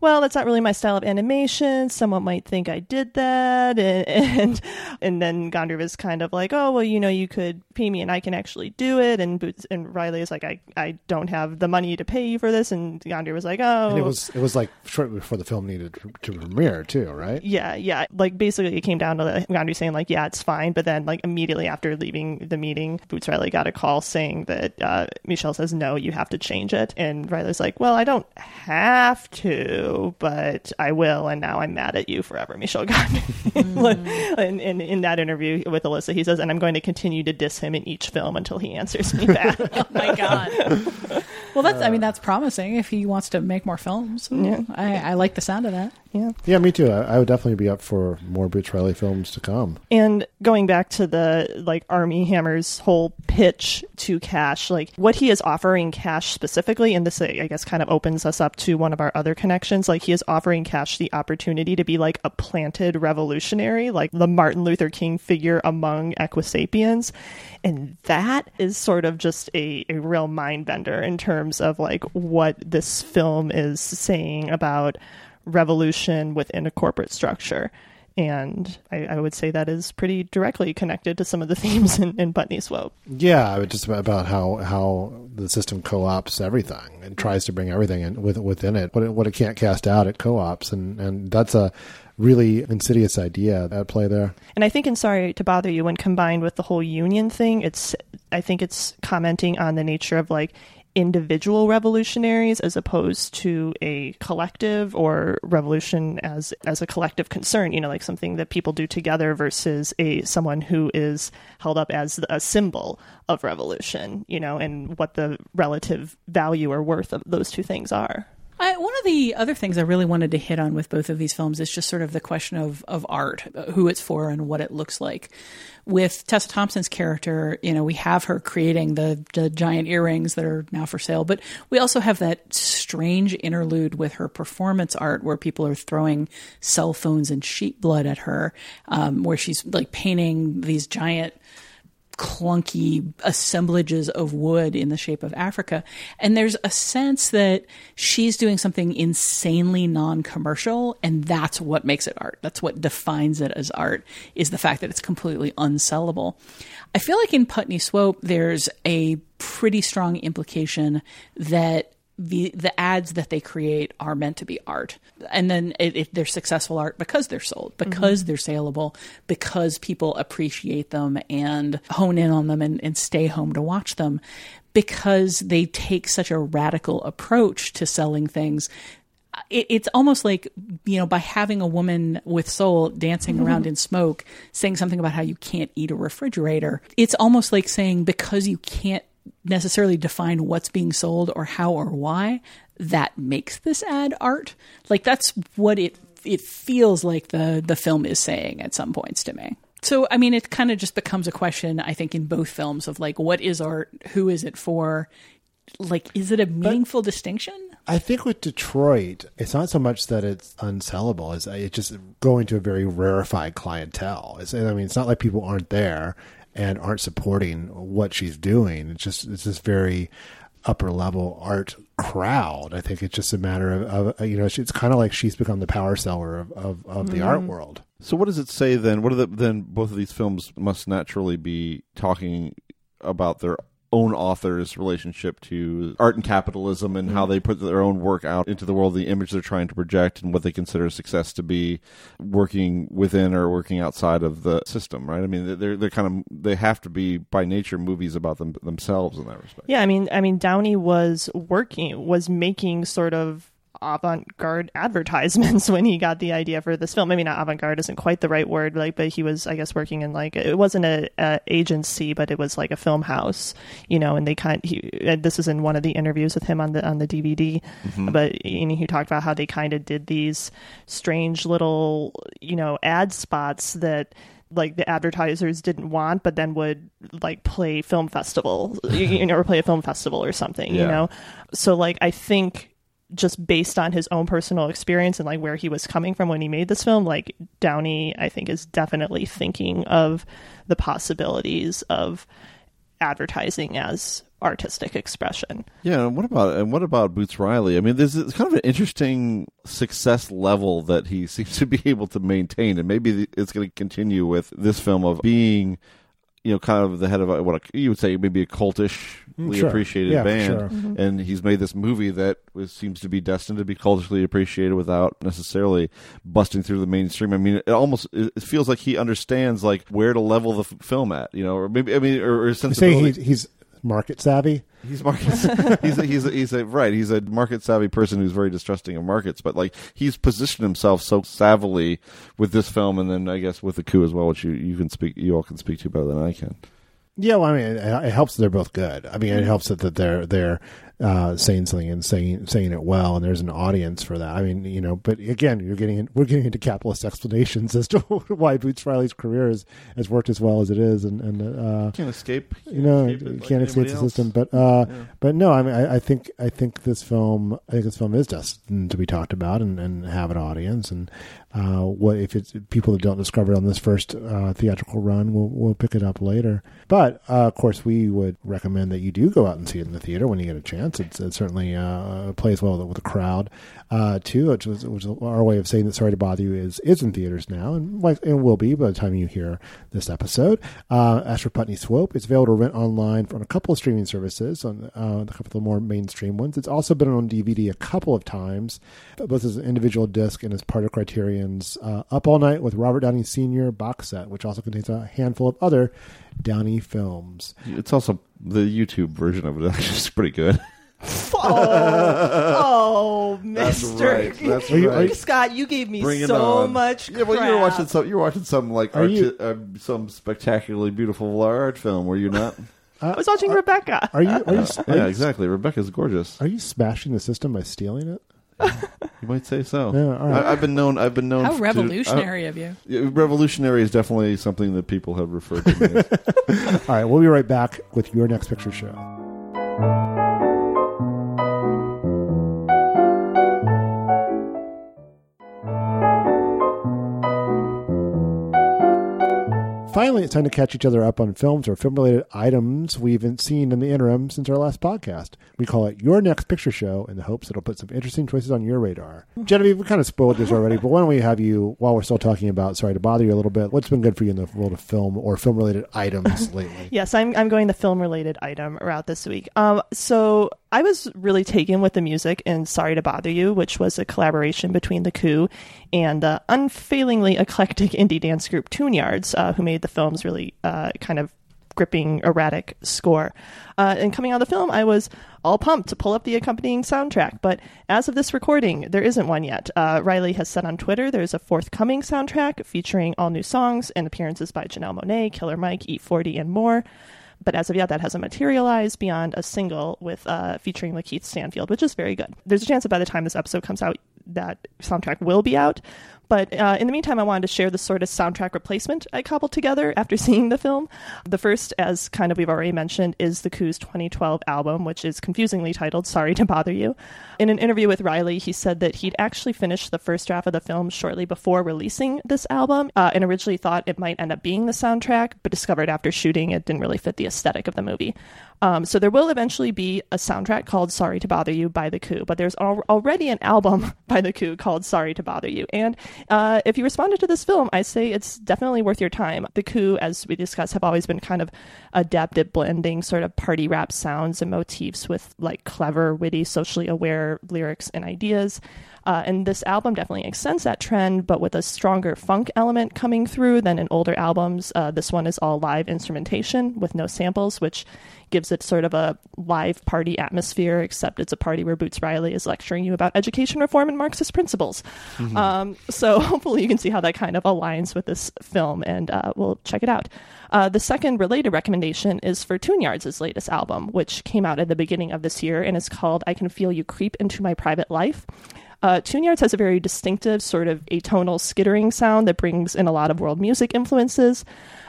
Well, that's not really my style of animation. Someone might think I did that, [LAUGHS] and and, and then Gondry was kind of like, "Oh, well, you know, you could pay me, and I can actually do it." And Boots and Riley is like, "I, I don't have the money to pay you for this," and Gondry was like, "Oh, and it was it was like shortly before the film needed to, to premiere too, right? yeah, yeah. Like basically, it came down to the Gondry saying like, "Yeah, it's fine," but then like immediately after leaving the meeting, Boots Riley got a call saying that uh, Michel says, "No, you have to change it," and Riley's like, "Well, I don't have to, but I will," and now I'm mad at you forever, Michel Gondry. Mm. [LAUGHS] and, and in that interview with Alissa, he says, "And I'm going to continue to diss him in each film until he answers me back." [LAUGHS] oh my god. [LAUGHS] Well, that's I mean uh, that's promising if he wants to make more films. Yeah. I, I like the sound of that. Yeah. Yeah, me too. I, I would definitely be up for more Boots Riley films to come. And going back to the like Armie Hammer's whole pitch to Cash, like what he is offering Cash specifically, and this I guess kind of opens us up to one of our other connections. Like he is offering Cash the opportunity to be like a planted revolutionary, like the Martin Luther King figure among Equisapiens. And that is sort of just a, a real mind bender in terms of like what this film is saying about revolution within a corporate structure. And I, I would say that is pretty directly connected to some of the [LAUGHS] themes in, in Putney Swope. Yeah, just about, about how how the system co-ops everything and tries to bring everything in with, within it. What it, what it can't cast out, it co-ops, and and that's a really insidious idea at play there. And I think in Sorry to Bother You, when combined with the whole union thing, it's I think it's commenting on the nature of like individual revolutionaries as opposed to a collective or revolution as as a collective concern you know like something that people do together versus a someone who is held up as a symbol of revolution you know and what the relative value or worth of those two things are I, one of the other things I really wanted to hit on with both of these films is just sort of the question of of art, uh, who it's for, and what it looks like. With Tessa Thompson's character, you know, we have her creating the, the giant earrings that are now for sale, but we also have that strange interlude with her performance art where people are throwing cell phones and sheep blood at her, um, where she's like painting these giant clunky assemblages of wood in the shape of Africa. And there's a sense that she's doing something insanely non-commercial and that's what makes it art. That's what defines it as art is the fact that it's completely unsellable. I feel like in Putney Swope there's a pretty strong implication that the the ads that they create are meant to be art, and then it, it, they're successful art because they're sold, because mm-hmm. they're saleable, because people appreciate them and hone in on them and, and stay home to watch them, because they take such a radical approach to selling things. It's almost like you know by having a woman with soul dancing around mm-hmm. in smoke saying something about how you can't eat a refrigerator it's almost like saying because you can't necessarily define what's being sold or how or why that makes this ad art. Like that's what it it feels like the the film is saying at some points to me. So i mean it kind of just becomes a question i think in both films of like what is art? Who is it for? Like is it a meaningful distinction? I think with Detroit, it's not so much that it's unsellable; it's uh, it's just going to a very rarefied clientele. It's, I mean, it's not like people aren't there and aren't supporting what she's doing. It's just it's this very upper level art crowd. I think it's just a matter of, of uh, you know, it's kind of like she's become the power seller of of, of the art mm-hmm. world. So what does it say then? What are the then both of these films must naturally be talking about their own author's relationship to art and capitalism and how mm. they put their own work out into the world, the image they're trying to project and what they consider success to be working within or working outside of the system, right? I mean, they're they're kind of they have to be by nature movies about them themselves in that respect. Yeah, I mean, I mean, Downey was working, was making sort of avant-garde advertisements [LAUGHS] when he got the idea for this film. I mean, avant-garde isn't quite the right word, like, but he was, I guess, working in like it wasn't a, a agency, but it was like a film house, you know. And they kind, he, and this is in one of the interviews with him on the on the DVD, Mhm. but you know, he talked about how they kind of did these strange little, you know, ad spots that like the advertisers didn't want, but then would like play film festival, [LAUGHS] you you know, or play a film festival or something, you know. So like I think just based on his own personal experience and like where he was coming from when he made this film, like Downey, I think is definitely thinking of the possibilities of advertising as artistic expression. Yeah, and what about and what about Boots Riley? I mean, there's kind of an interesting success level that he [LAUGHS] seems to be able to maintain, and maybe it's going to continue with this film of being, you know, kind of the head of a, what a, you would say maybe a cultishly Mm, sure. appreciated Yeah, band, sure. Mhm. and he's made this movie that was, seems to be destined to be culturally appreciated without necessarily busting through the mainstream. I mean, it almost it it feels like he understands like where to level the f- film at, you know, or maybe I mean, or, or say sensibility. he's, he's market savvy. He's market. [LAUGHS] he's a, he's a, he's a right. He's a market savvy person who's very distrusting of markets. But like he's positioned himself so savvily with this film, and then I guess with the coup as well, which you you can speak, you all can speak to better than I can. Yeah, well, I mean, it, it helps that they're both good. I mean, it helps that, that they're they're uh, saying something and saying saying it well, and there's an audience for that. I mean, you know, but again, you're getting in, we're getting into capitalist explanations [LAUGHS] as to why Boots Riley's career has, has worked as well as it is, and and uh, Can't escape. You know, Can't escape it can't escape the else. system. But uh, Yeah. but no, I mean, I, I think I think this film, I think this film is destined to be talked about and, and have an audience. And uh, what if it's people that don't discover it on this first uh, theatrical run, we'll we'll pick it up later. But uh, of course, we would recommend that you do go out and see it in the theater when you get a chance. It's, it certainly uh, plays well with the crowd uh, too, which was, which is our way of saying that "Sorry to Bother You" is is in theaters now and and will be by the time you hear this episode. Uh, Putney Swope, it's available to rent online on a couple of streaming services, on uh, a couple of the more mainstream ones. It's also been on DVD a couple of times, both as an individual disc and as part of Criterion's uh, Up All Night with Robert Downey Sr. box set, which also contains a handful of other Downey films. It's also the YouTube version of it. Is [LAUGHS] pretty good. Oh. [LAUGHS] oh, That's Mister right. That's Are you- right. Scott, you gave me Bring it so on. much. Yeah, well, you were watching some. You were watching some like Are art, you- uh, some spectacularly beautiful art film. Were you not? [LAUGHS] Uh, I was watching uh, Rebecca. Are you? Are you? Uh, are yeah, you, exactly. Rebecca's gorgeous. Are you smashing the system by stealing it? [LAUGHS] You might say so. Yeah, all right. I, I've been known. I've been known. How to- revolutionary of you. Yeah, revolutionary is definitely something that people have referred to me as. All right, we'll be right back with your next picture show. Finally, it's time to catch each other up on films or film related items we've seen in the interim since our last podcast. We call it Your Next Picture Show in the hopes it'll put some interesting choices on your radar. Genevieve, we kind of spoiled this already, but why don't we have you, while we're still talking about, sorry to bother you a little bit, what's been good for you in the world of film or film related items [LAUGHS] lately? Yes, I'm I'm going the film related item route this week. Um, so I was really taken with the music in Sorry to Bother You, which was a collaboration between The Coup and the unfailingly eclectic [LAUGHS] indie dance group Tune Yards, uh, who made the film's really uh, kind of gripping, erratic score. Uh, and coming out of the film, I was all pumped to pull up the accompanying soundtrack. But as of this recording, there isn't one yet. Uh, Riley has said on Twitter there's a forthcoming soundtrack featuring all new songs and appearances by Janelle Monáe, Killer Mike, E40, and more. But as of yet, that hasn't materialized beyond a single with uh, featuring Lakeith Stanfield, which is very good. There's a chance that by the time this episode comes out, that soundtrack will be out. But uh, in the meantime, I wanted to share the sort of soundtrack replacement I cobbled together after [LAUGHS] seeing the film. The first, as kind of we've already mentioned, is the Coup's 2012 album, which is confusingly titled Sorry to Bother You. In an interview with Riley, he said that he'd actually finished the first draft of the film shortly before releasing this album uh, and originally thought it might end up being the soundtrack, but discovered after shooting it didn't really fit the aesthetic of the movie. Um, so there will eventually be a soundtrack called Sorry to Bother You by The Coup, but there's al- already an album [LAUGHS] by The Coup called Sorry to Bother You. And uh, if you responded to this film, I say it's definitely worth your time. The Coup, as we discussed, have always been kind of adept at blending sort of party rap sounds and motifs with like clever, witty, socially aware lyrics and ideas. Uh, and this album definitely extends that trend, but with a stronger funk element coming through than in older albums. Uh, this one is all live instrumentation with no samples, which gives it sort of a live party atmosphere, except it's a party where Boots Riley is lecturing you about education reform and Marxist principles. Mhm. Um, so [LAUGHS] hopefully you can see how that kind of aligns with this film, and uh, we'll check it out. Uh, the second related recommendation is for Tune Yards' latest album, which came out at the beginning of this year and is called I Can Feel You Creep Into My Private Life. Uh, Tune Yards has a very distinctive, sort of atonal skittering sound that brings in a lot of world music influences.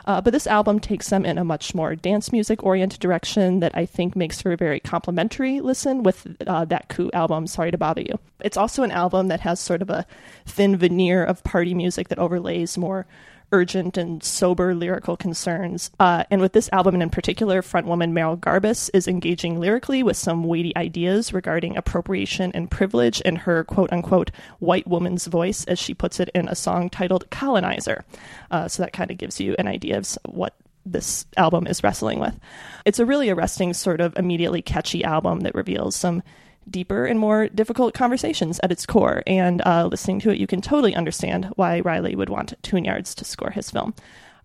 Uh, but this album takes them in a much more dance music oriented direction that I think makes for a very complimentary listen with uh, that Coup album, Sorry to Bother You. It's also an album that has sort of a thin veneer of party music that overlays more urgent and sober lyrical concerns. Uh, and with this album in particular, frontwoman Merrill Garbus is engaging lyrically with some weighty ideas regarding appropriation and privilege in her quote unquote white woman's voice, as she puts it in a song titled Colonizer. Uh, so that kind of gives you an idea of what this album is wrestling with. It's a really arresting, sort of immediately catchy album that reveals some deeper and more difficult conversations at its core. And uh, listening to it, you can totally understand why Riley would want Tune Yards to score his film.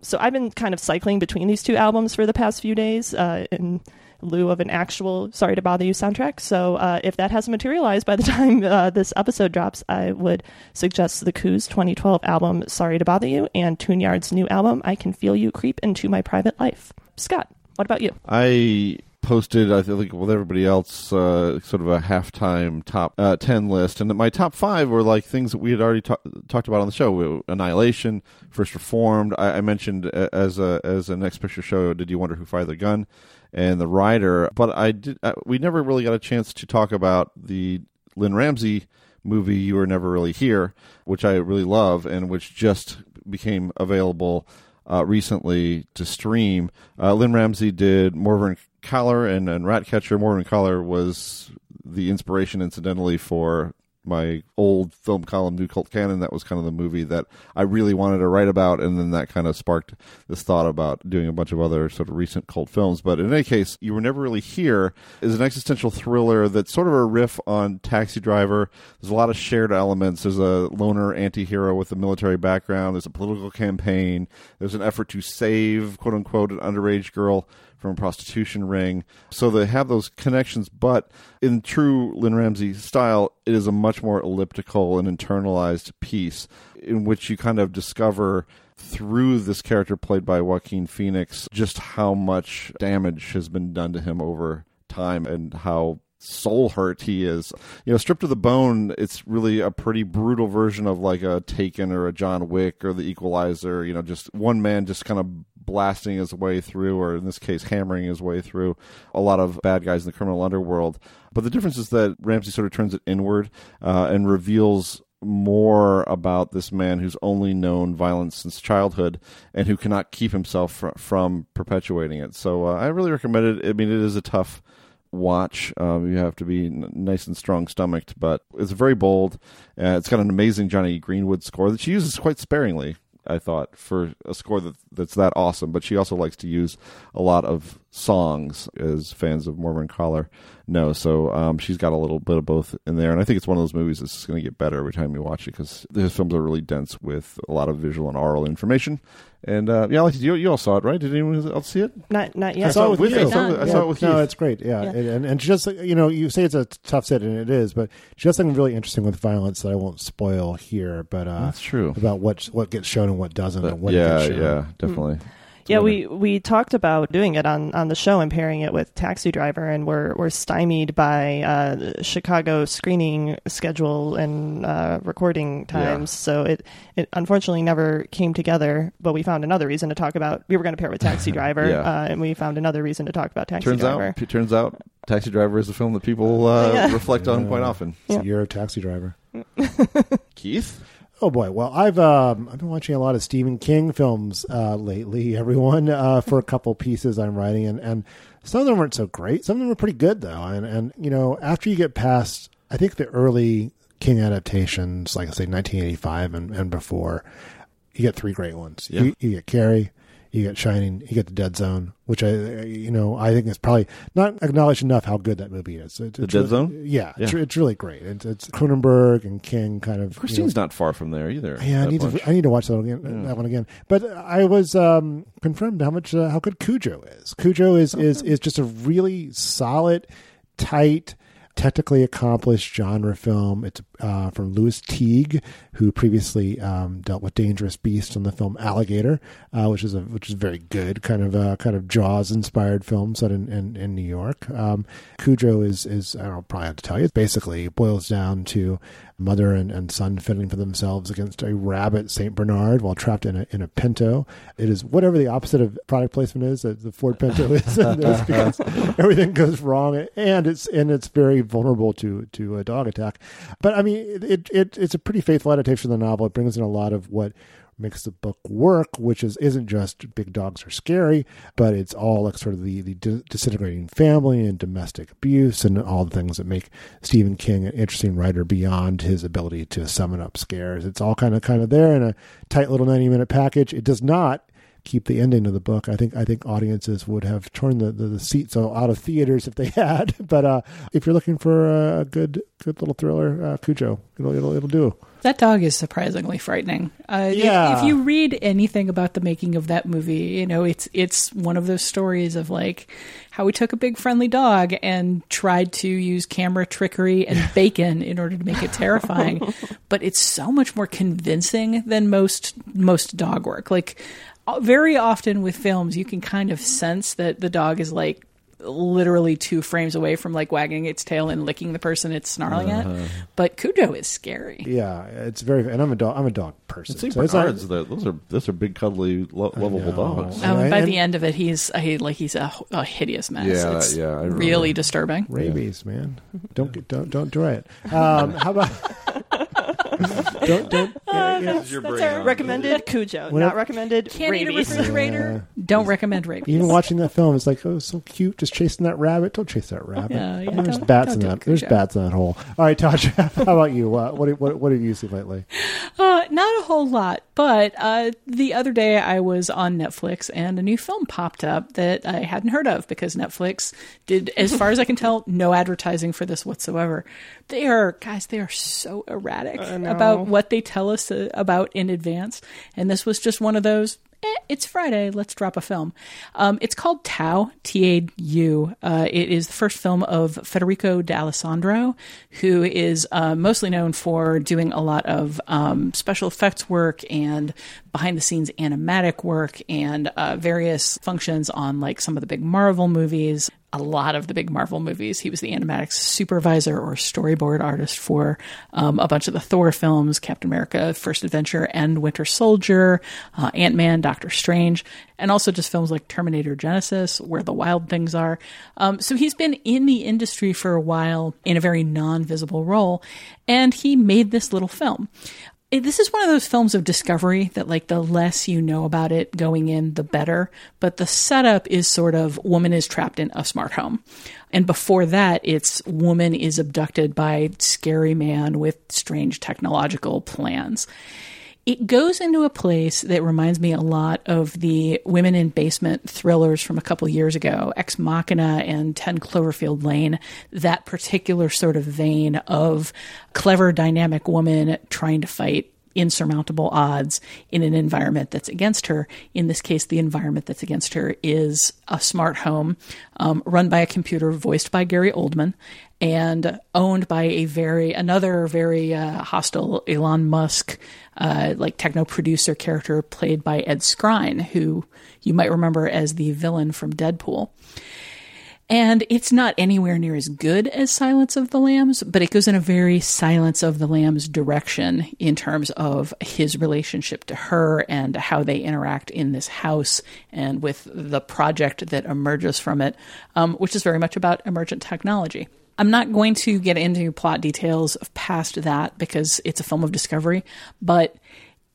So I've been kind of cycling between these two albums for the past few days uh, in lieu of an actual Sorry to Bother You soundtrack. So uh, if that hasn't materialized by the [LAUGHS] time uh, this episode drops, I would suggest the Coup's 2012 album Sorry to Bother You and Tune Yard's new album I Can Feel You Creep Into My Private Life. Scott, what about you? I posted, I think, with everybody else, uh, sort of a halftime top uh, 10 list. And my top five were like things that we had already ta- talked about on the show Annihilation, First Reformed. I, I mentioned uh, as a, as a next picture show, Did You Wonder Who Fired the Gun? And The Rider. But I did, uh, we never really got a chance to talk about the Lynn Ramsay movie, You Were Never Really Here, which I really love and which just became available uh, recently to stream. Uh, Lynn Ramsay did Morvern Callar and, and Ratcatcher. Morvern Callar was the inspiration, incidentally, for my old film column, New Cult Canon. That was kind of the movie that I really wanted to write about, and then that kind of sparked this thought about doing a bunch of other sort of recent cult films. But in any case, You Were Never Really Here is an existential thriller that's sort of a riff on Taxi Driver. There's a lot of shared elements. There's a loner anti hero with a military background, there's a political campaign, there's an effort to save, quote unquote, an underage girl from a prostitution ring. So they have those connections, but in true Lynn Ramsay style, it is a much more elliptical and internalized piece in which you kind of discover through this character played by Joaquin Phoenix just how much damage has been done to him over time and how soul hurt he is. You know, stripped to the bone, it's really a pretty brutal version of like a Taken or a John Wick or the Equalizer, you know, just one man just kind of blasting his way through, or in this case, hammering his way through a lot of bad guys in the criminal underworld. But the difference is that Ramsay sort of turns it inward uh, and reveals more about this man who's only known violence since childhood and who cannot keep himself fr- from perpetuating it. So uh, I really recommend it. I mean, it is a tough watch. Um, you have to be n- nice and strong stomached, but it's very bold. Uh, it's got an amazing Jonny Greenwood score that she uses quite sparingly. I thought for a score that that's that awesome, but she also likes to use a lot of songs, as fans of Morvern Callar know. So um, she's got a little bit of both in there, and I think it's one of those movies that's going to get better every time you watch it because the films are really dense with a lot of visual and oral information. And uh, yeah, like you, you all saw it, right? Did anyone else see it? Not not yet. I yet. saw it with you. you. I saw it- I saw it with no, it's great. Yeah, Yeah. And, and and just you know, you say it's a tough sit, and it is, but just something really interesting with violence that I won't spoil here. But uh, That's true. about what what gets shown and what doesn't, and what yeah, gets shown. yeah, definitely. Yeah, we, we talked about doing it on, on the show and pairing it with Taxi Driver, and we're we're stymied by uh, Chicago screening schedule and uh, recording times. So it it unfortunately never came together. But we found another reason to talk about. We were going to pair it with Taxi [LAUGHS] Driver, Yeah. uh, and we found another reason to talk about Taxi turns Driver. out, it turns out, Taxi Driver is a film that people uh, [LAUGHS] Yeah. reflect on quite often. It's a year of Taxi Driver. [LAUGHS] Keith, Oh boy! Well, I've um, I've been watching a lot of Stephen King films uh, lately. [LAUGHS] Everyone uh, for a couple pieces I'm writing, and, and some of them weren't so great. Some of them were pretty good though. And and you know, after you get past, I think the early King adaptations, like I say, 1985 and, and before, you get three great ones. Yeah. You, you get Carrie, you get Shining, you get The Dead Zone, which I you know I think is probably not acknowledged enough how good that movie is. It's, The Dead really- Zone? yeah, It's, Yeah. it's really great. It's, it's Cronenberg and King kind of. you know, Christine's not far from there either. yeah, I need bunch. to. I need to watch that again. Yeah. That one again. But I was um, confirmed how much uh, how good Cujo is. Cujo is is is just a really solid, tight, technically accomplished genre film. It's uh, from Lewis Teague, who previously um, dealt with Dangerous Beast on the film Alligator, uh, which is a which is very good kind of uh, kind of Jaws inspired film set in, in, in New York. Um, Cujo is is I don't know, probably have to tell you. It basically boils down to mother and, and son fending for themselves against a rabbit Saint Bernard while trapped in a in a Pinto. It is whatever the opposite of product placement is that the Ford Pinto is. [LAUGHS] because everything goes wrong, and it's and it's very vulnerable to to a dog attack. But I mean, it, it it's a pretty faithful adaptation of the novel. It brings in a lot of what makes the book work, which is isn't just big dogs are scary, but it's all like sort of the the disintegrating family and domestic abuse and all the things that make Stephen King an interesting writer beyond his ability to summon up scares. It's all kind of kind of there in a tight little ninety minute package. It does not keep the ending of the book. I think I think audiences would have torn the, the, the seats out of theaters if they [LAUGHS] had. But uh, if you're looking for a good good little thriller, uh, Cujo, it'll it'll it'll do. That dog is surprisingly frightening. Uh, if- Yeah. If, you read anything about the making of that movie, you know it's it's one of those stories of like how we took a big friendly dog and tried to use camera trickery and bacon in order to make it [LAUGHS] terrifying. but it's so much more convincing than most most dog work. Like uh, very often with films, you can kind of sense that the dog is like literally two frames away from like wagging its tail and licking the person it's snarling Uh-huh. at. But Cujo is scary. Yeah, it's very. And I'm a dog. I'm a dog person. St. so it's not- though, those are those are big, cuddly, lo- lovable dogs. Oh, and by And- the end of it, he's I, like he's a, a hideous mess. Yeah, it's yeah, I really disturbing. rabies, man. Don't get don't don't try it. Um, how about [LAUGHS] [LAUGHS] don't don't [LAUGHS] yeah, yeah. This is your brain on. Recommended Cujo, When not I- recommended Can't eat a rabies. refrigerator. Don't recommend rabies. Even watching that film, it's like, oh, so cute, just chasing that rabbit. Don't chase that rabbit. Yeah, yeah, there's don't- bats don't in that. it, There's bats in that hole. All right, Tasha, [LAUGHS] how about you? Uh, what, what what have you seen lately? Uh, not a whole lot, but uh, the other day I was on Netflix and a new film popped up that I hadn't heard of because Netflix did, as far as I can tell, no advertising for this whatsoever. They are, guys, they are so erratic about what they tell us uh, about in advance. And this was just one of those. Eh, it's Friday. Let's drop a film. Um, it's called Tau, T A U. Uh, it is the first film of Federico D'Alessandro, who is uh, mostly known for doing a lot of um, special effects work and behind the scenes animatic work and uh, various functions on like some of the big Marvel movies. A lot of the big Marvel movies. He was the animatics supervisor or storyboard artist for um, a bunch of the Thor films, Captain America, First Adventure, and Winter Soldier, uh, Ant Man, Doctor Strange, and also just films like Terminator Genisys, Where the Wild Things Are. Um, so he's been in the industry for a while in a very non visible role, and he made this little film this is one of those films of discovery that like the less you know about it going in the better. But the setup is sort of woman is trapped in a smart home. And before that it's woman is abducted by scary man with strange technological plans it goes into a place that reminds me a lot of the women in basement thrillers from a couple years ago, Ex Machina and 10 Cloverfield Lane, that particular sort of vein of clever, dynamic woman trying to fight insurmountable odds in an environment that's against her. In this case, the environment that's against her is a smart home um, run by a computer voiced by Gary Oldman and owned by a very another very uh, hostile Elon Musk uh, like techno producer character played by Ed Skrein, who you might remember as the villain from Deadpool. And it's not anywhere near as good as Silence of the Lambs, but it goes in a very Silence of the Lambs direction in terms of his relationship to her and how they interact in this house and with the project that emerges from it, um, which is very much about emergent technology. I'm not going to get into plot details past that because it's a film of discovery, but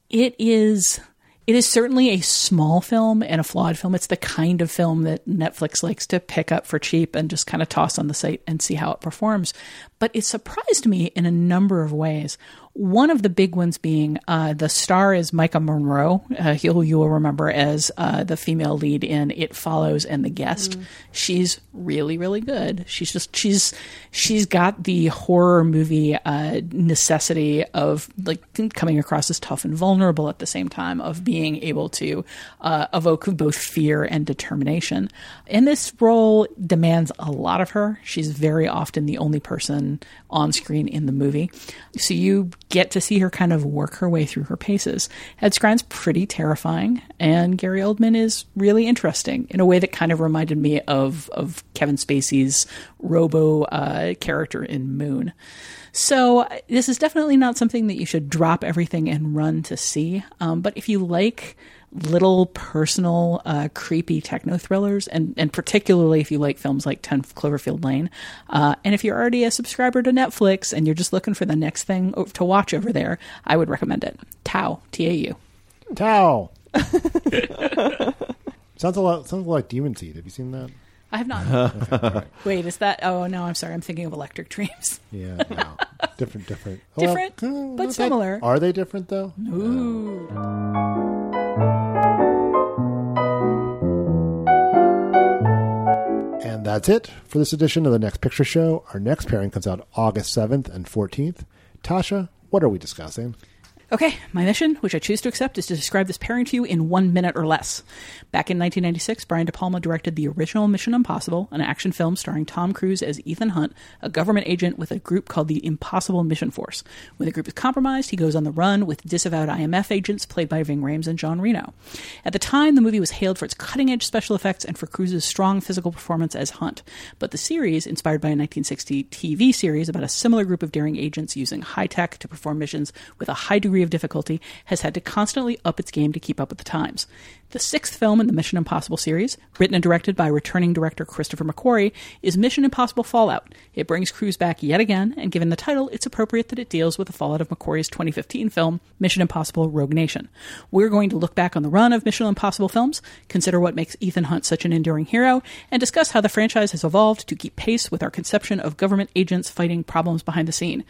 it is it is certainly a small film and a flawed film. It's the kind of film that Netflix likes to pick up for cheap and just kind of toss on the site and see how it performs. But it surprised me in a number of ways. One of the big ones being uh, the star is Maika Monroe, uh, who you will remember as uh, the female lead in It Follows and The Guest. Mm. She's really, really good. She's just she's she's got the horror movie uh, necessity of like coming across as tough and vulnerable at the same time of being able to uh, evoke both fear and determination. And this role demands a lot of her. She's very often the only person on screen in the movie, so you get to see her kind of work her way through her paces. Ed Skrein's pretty terrifying, and Gary Oldman is really interesting in a way that kind of reminded me of of Kevin Spacey's Robo uh, character in Moon. So this is definitely not something that you should drop everything and run to see. Um, but if you like little personal, uh, creepy techno thrillers, and, and particularly if you like films like 10 Cloverfield Lane. Uh, and if you're already a subscriber to Netflix and you're just looking for the next thing to watch over there, I would recommend it. Tau, T A U. Tau. [LAUGHS] sounds a lot. Sounds a lot like Demon Seed. Have you seen that? I have not. okay, [LAUGHS] Wait, is that? Oh no, I'm sorry. I'm thinking of Electric Dreams. yeah, no. different, different, [LAUGHS] different, well, but similar. Are they different though? Ooh. That's it for this edition of the Next Picture Show. Our next pairing comes out August 7th and 14th. Tasha, what are we discussing? Okay, my mission, which I choose to accept, is to describe this pairing to you in one minute or less. Back in 1996, Brian De Palma directed the original Mission Impossible, an action film starring Tom Cruise as Ethan Hunt, a government agent with a group called the Impossible Mission Force. When the group is compromised, he goes on the run with disavowed IMF agents played by Ving Rhames and Jean Reno. At the time, the movie was hailed for its cutting edge special effects and for Cruise's strong physical performance as Hunt. But the series, inspired by a 1960 TV series about a similar group of daring agents using high tech to perform missions with a high degree of difficulty, has had to constantly up its game to keep up with the times. The sixth film in the Mission Impossible series, written and directed by returning director Christopher McQuarrie, is Mission Impossible Fallout. It brings Cruise back yet again, and given the title, it's appropriate that it deals with the fallout of McQuarrie's 2015 film, Mission Impossible Rogue Nation. We're going to look back on the run of Mission Impossible films, consider what makes Ethan Hunt such an enduring hero, and discuss how the franchise has evolved to keep pace with our conception of government agents fighting problems behind the scene.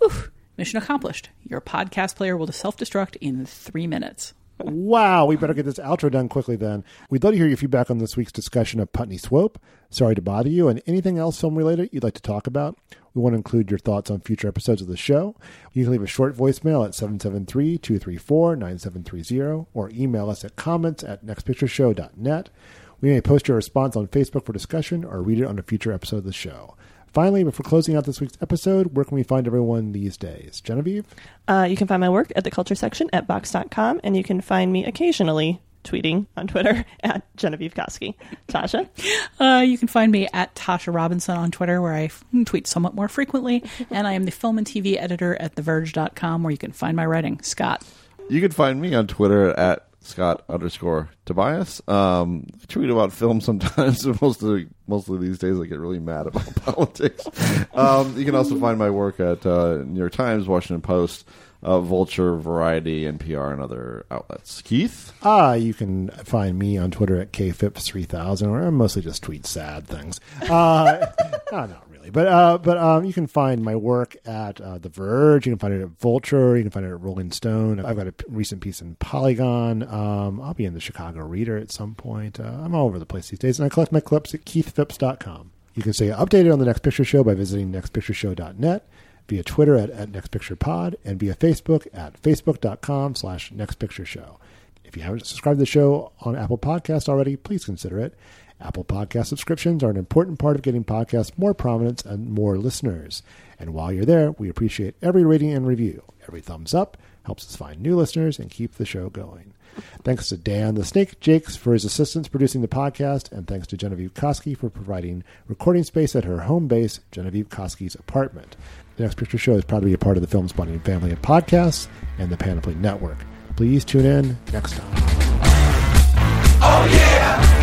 Whew, mission accomplished. Your podcast player will self destruct in three minutes wow, we better get this outro done quickly then. We'd love to hear your feedback on this week's discussion of Putney Swope. Sorry to bother you, and anything else film related you'd like to talk about. We want to include your thoughts on future episodes of the show. You can leave a short voicemail at 773 234 9730 or email us at comments at nextpictureshow.net. We may post your response on Facebook for discussion or read it on a future episode of the show. Finally, before closing out this week's episode, where can we find everyone these days? Genevieve? Uh, you can find my work at the culture section at Vox.com, and you can find me occasionally tweeting on Twitter [LAUGHS] at Genevieve Koski. Tasha? Uh, you can find me at Tasha Robinson on Twitter, where I f- tweet somewhat more frequently. [LAUGHS] and I am the film and TV editor at TheVerge.com, where you can find my writing. Scott. You can find me on Twitter at Scott underscore Tobias. Um, I tweet about film [LAUGHS] sometimes. mostly, mostly these days, I get really mad about [LAUGHS] politics. Um, you can also find my work at uh, New York Times, Washington Post, uh, Vulture, Variety, NPR, and other outlets. Keith? Ah, you can find me on Twitter at kphipps3000, where I mostly just tweet sad things. Uh, [LAUGHS] no, not really, but uh, but um, you can find my work at uh, The Verge. You can find it at Vulture. You can find it at Rolling Stone. I've got a p- recent piece in Polygon. Um, I'll be in the Chicago Reader at some point. Uh, I'm all over the place these days, and I collect my clips at keithphipps.com. You can stay updated on the Next Picture Show by visiting nextpictureshow.net via Twitter at, at nextpicturepod and via Facebook at facebook.com slash nextpictureshow. If you haven't subscribed to the show on Apple Podcasts already, please consider it. Apple Podcast subscriptions are an important part of getting podcasts more prominence and more listeners. And while you're there, we appreciate every rating and review. Every thumbs up helps us find new listeners and keep the show going. Thanks to Dan the Snake Jakes for his assistance producing the podcast, and thanks to Genevieve Koski for providing recording space at her home base, Genevieve Koski's apartment. The Next Picture Show is proud to be a part of the Film Spotting family of podcasts and the Panoply Network. Please tune in next time. Oh yeah!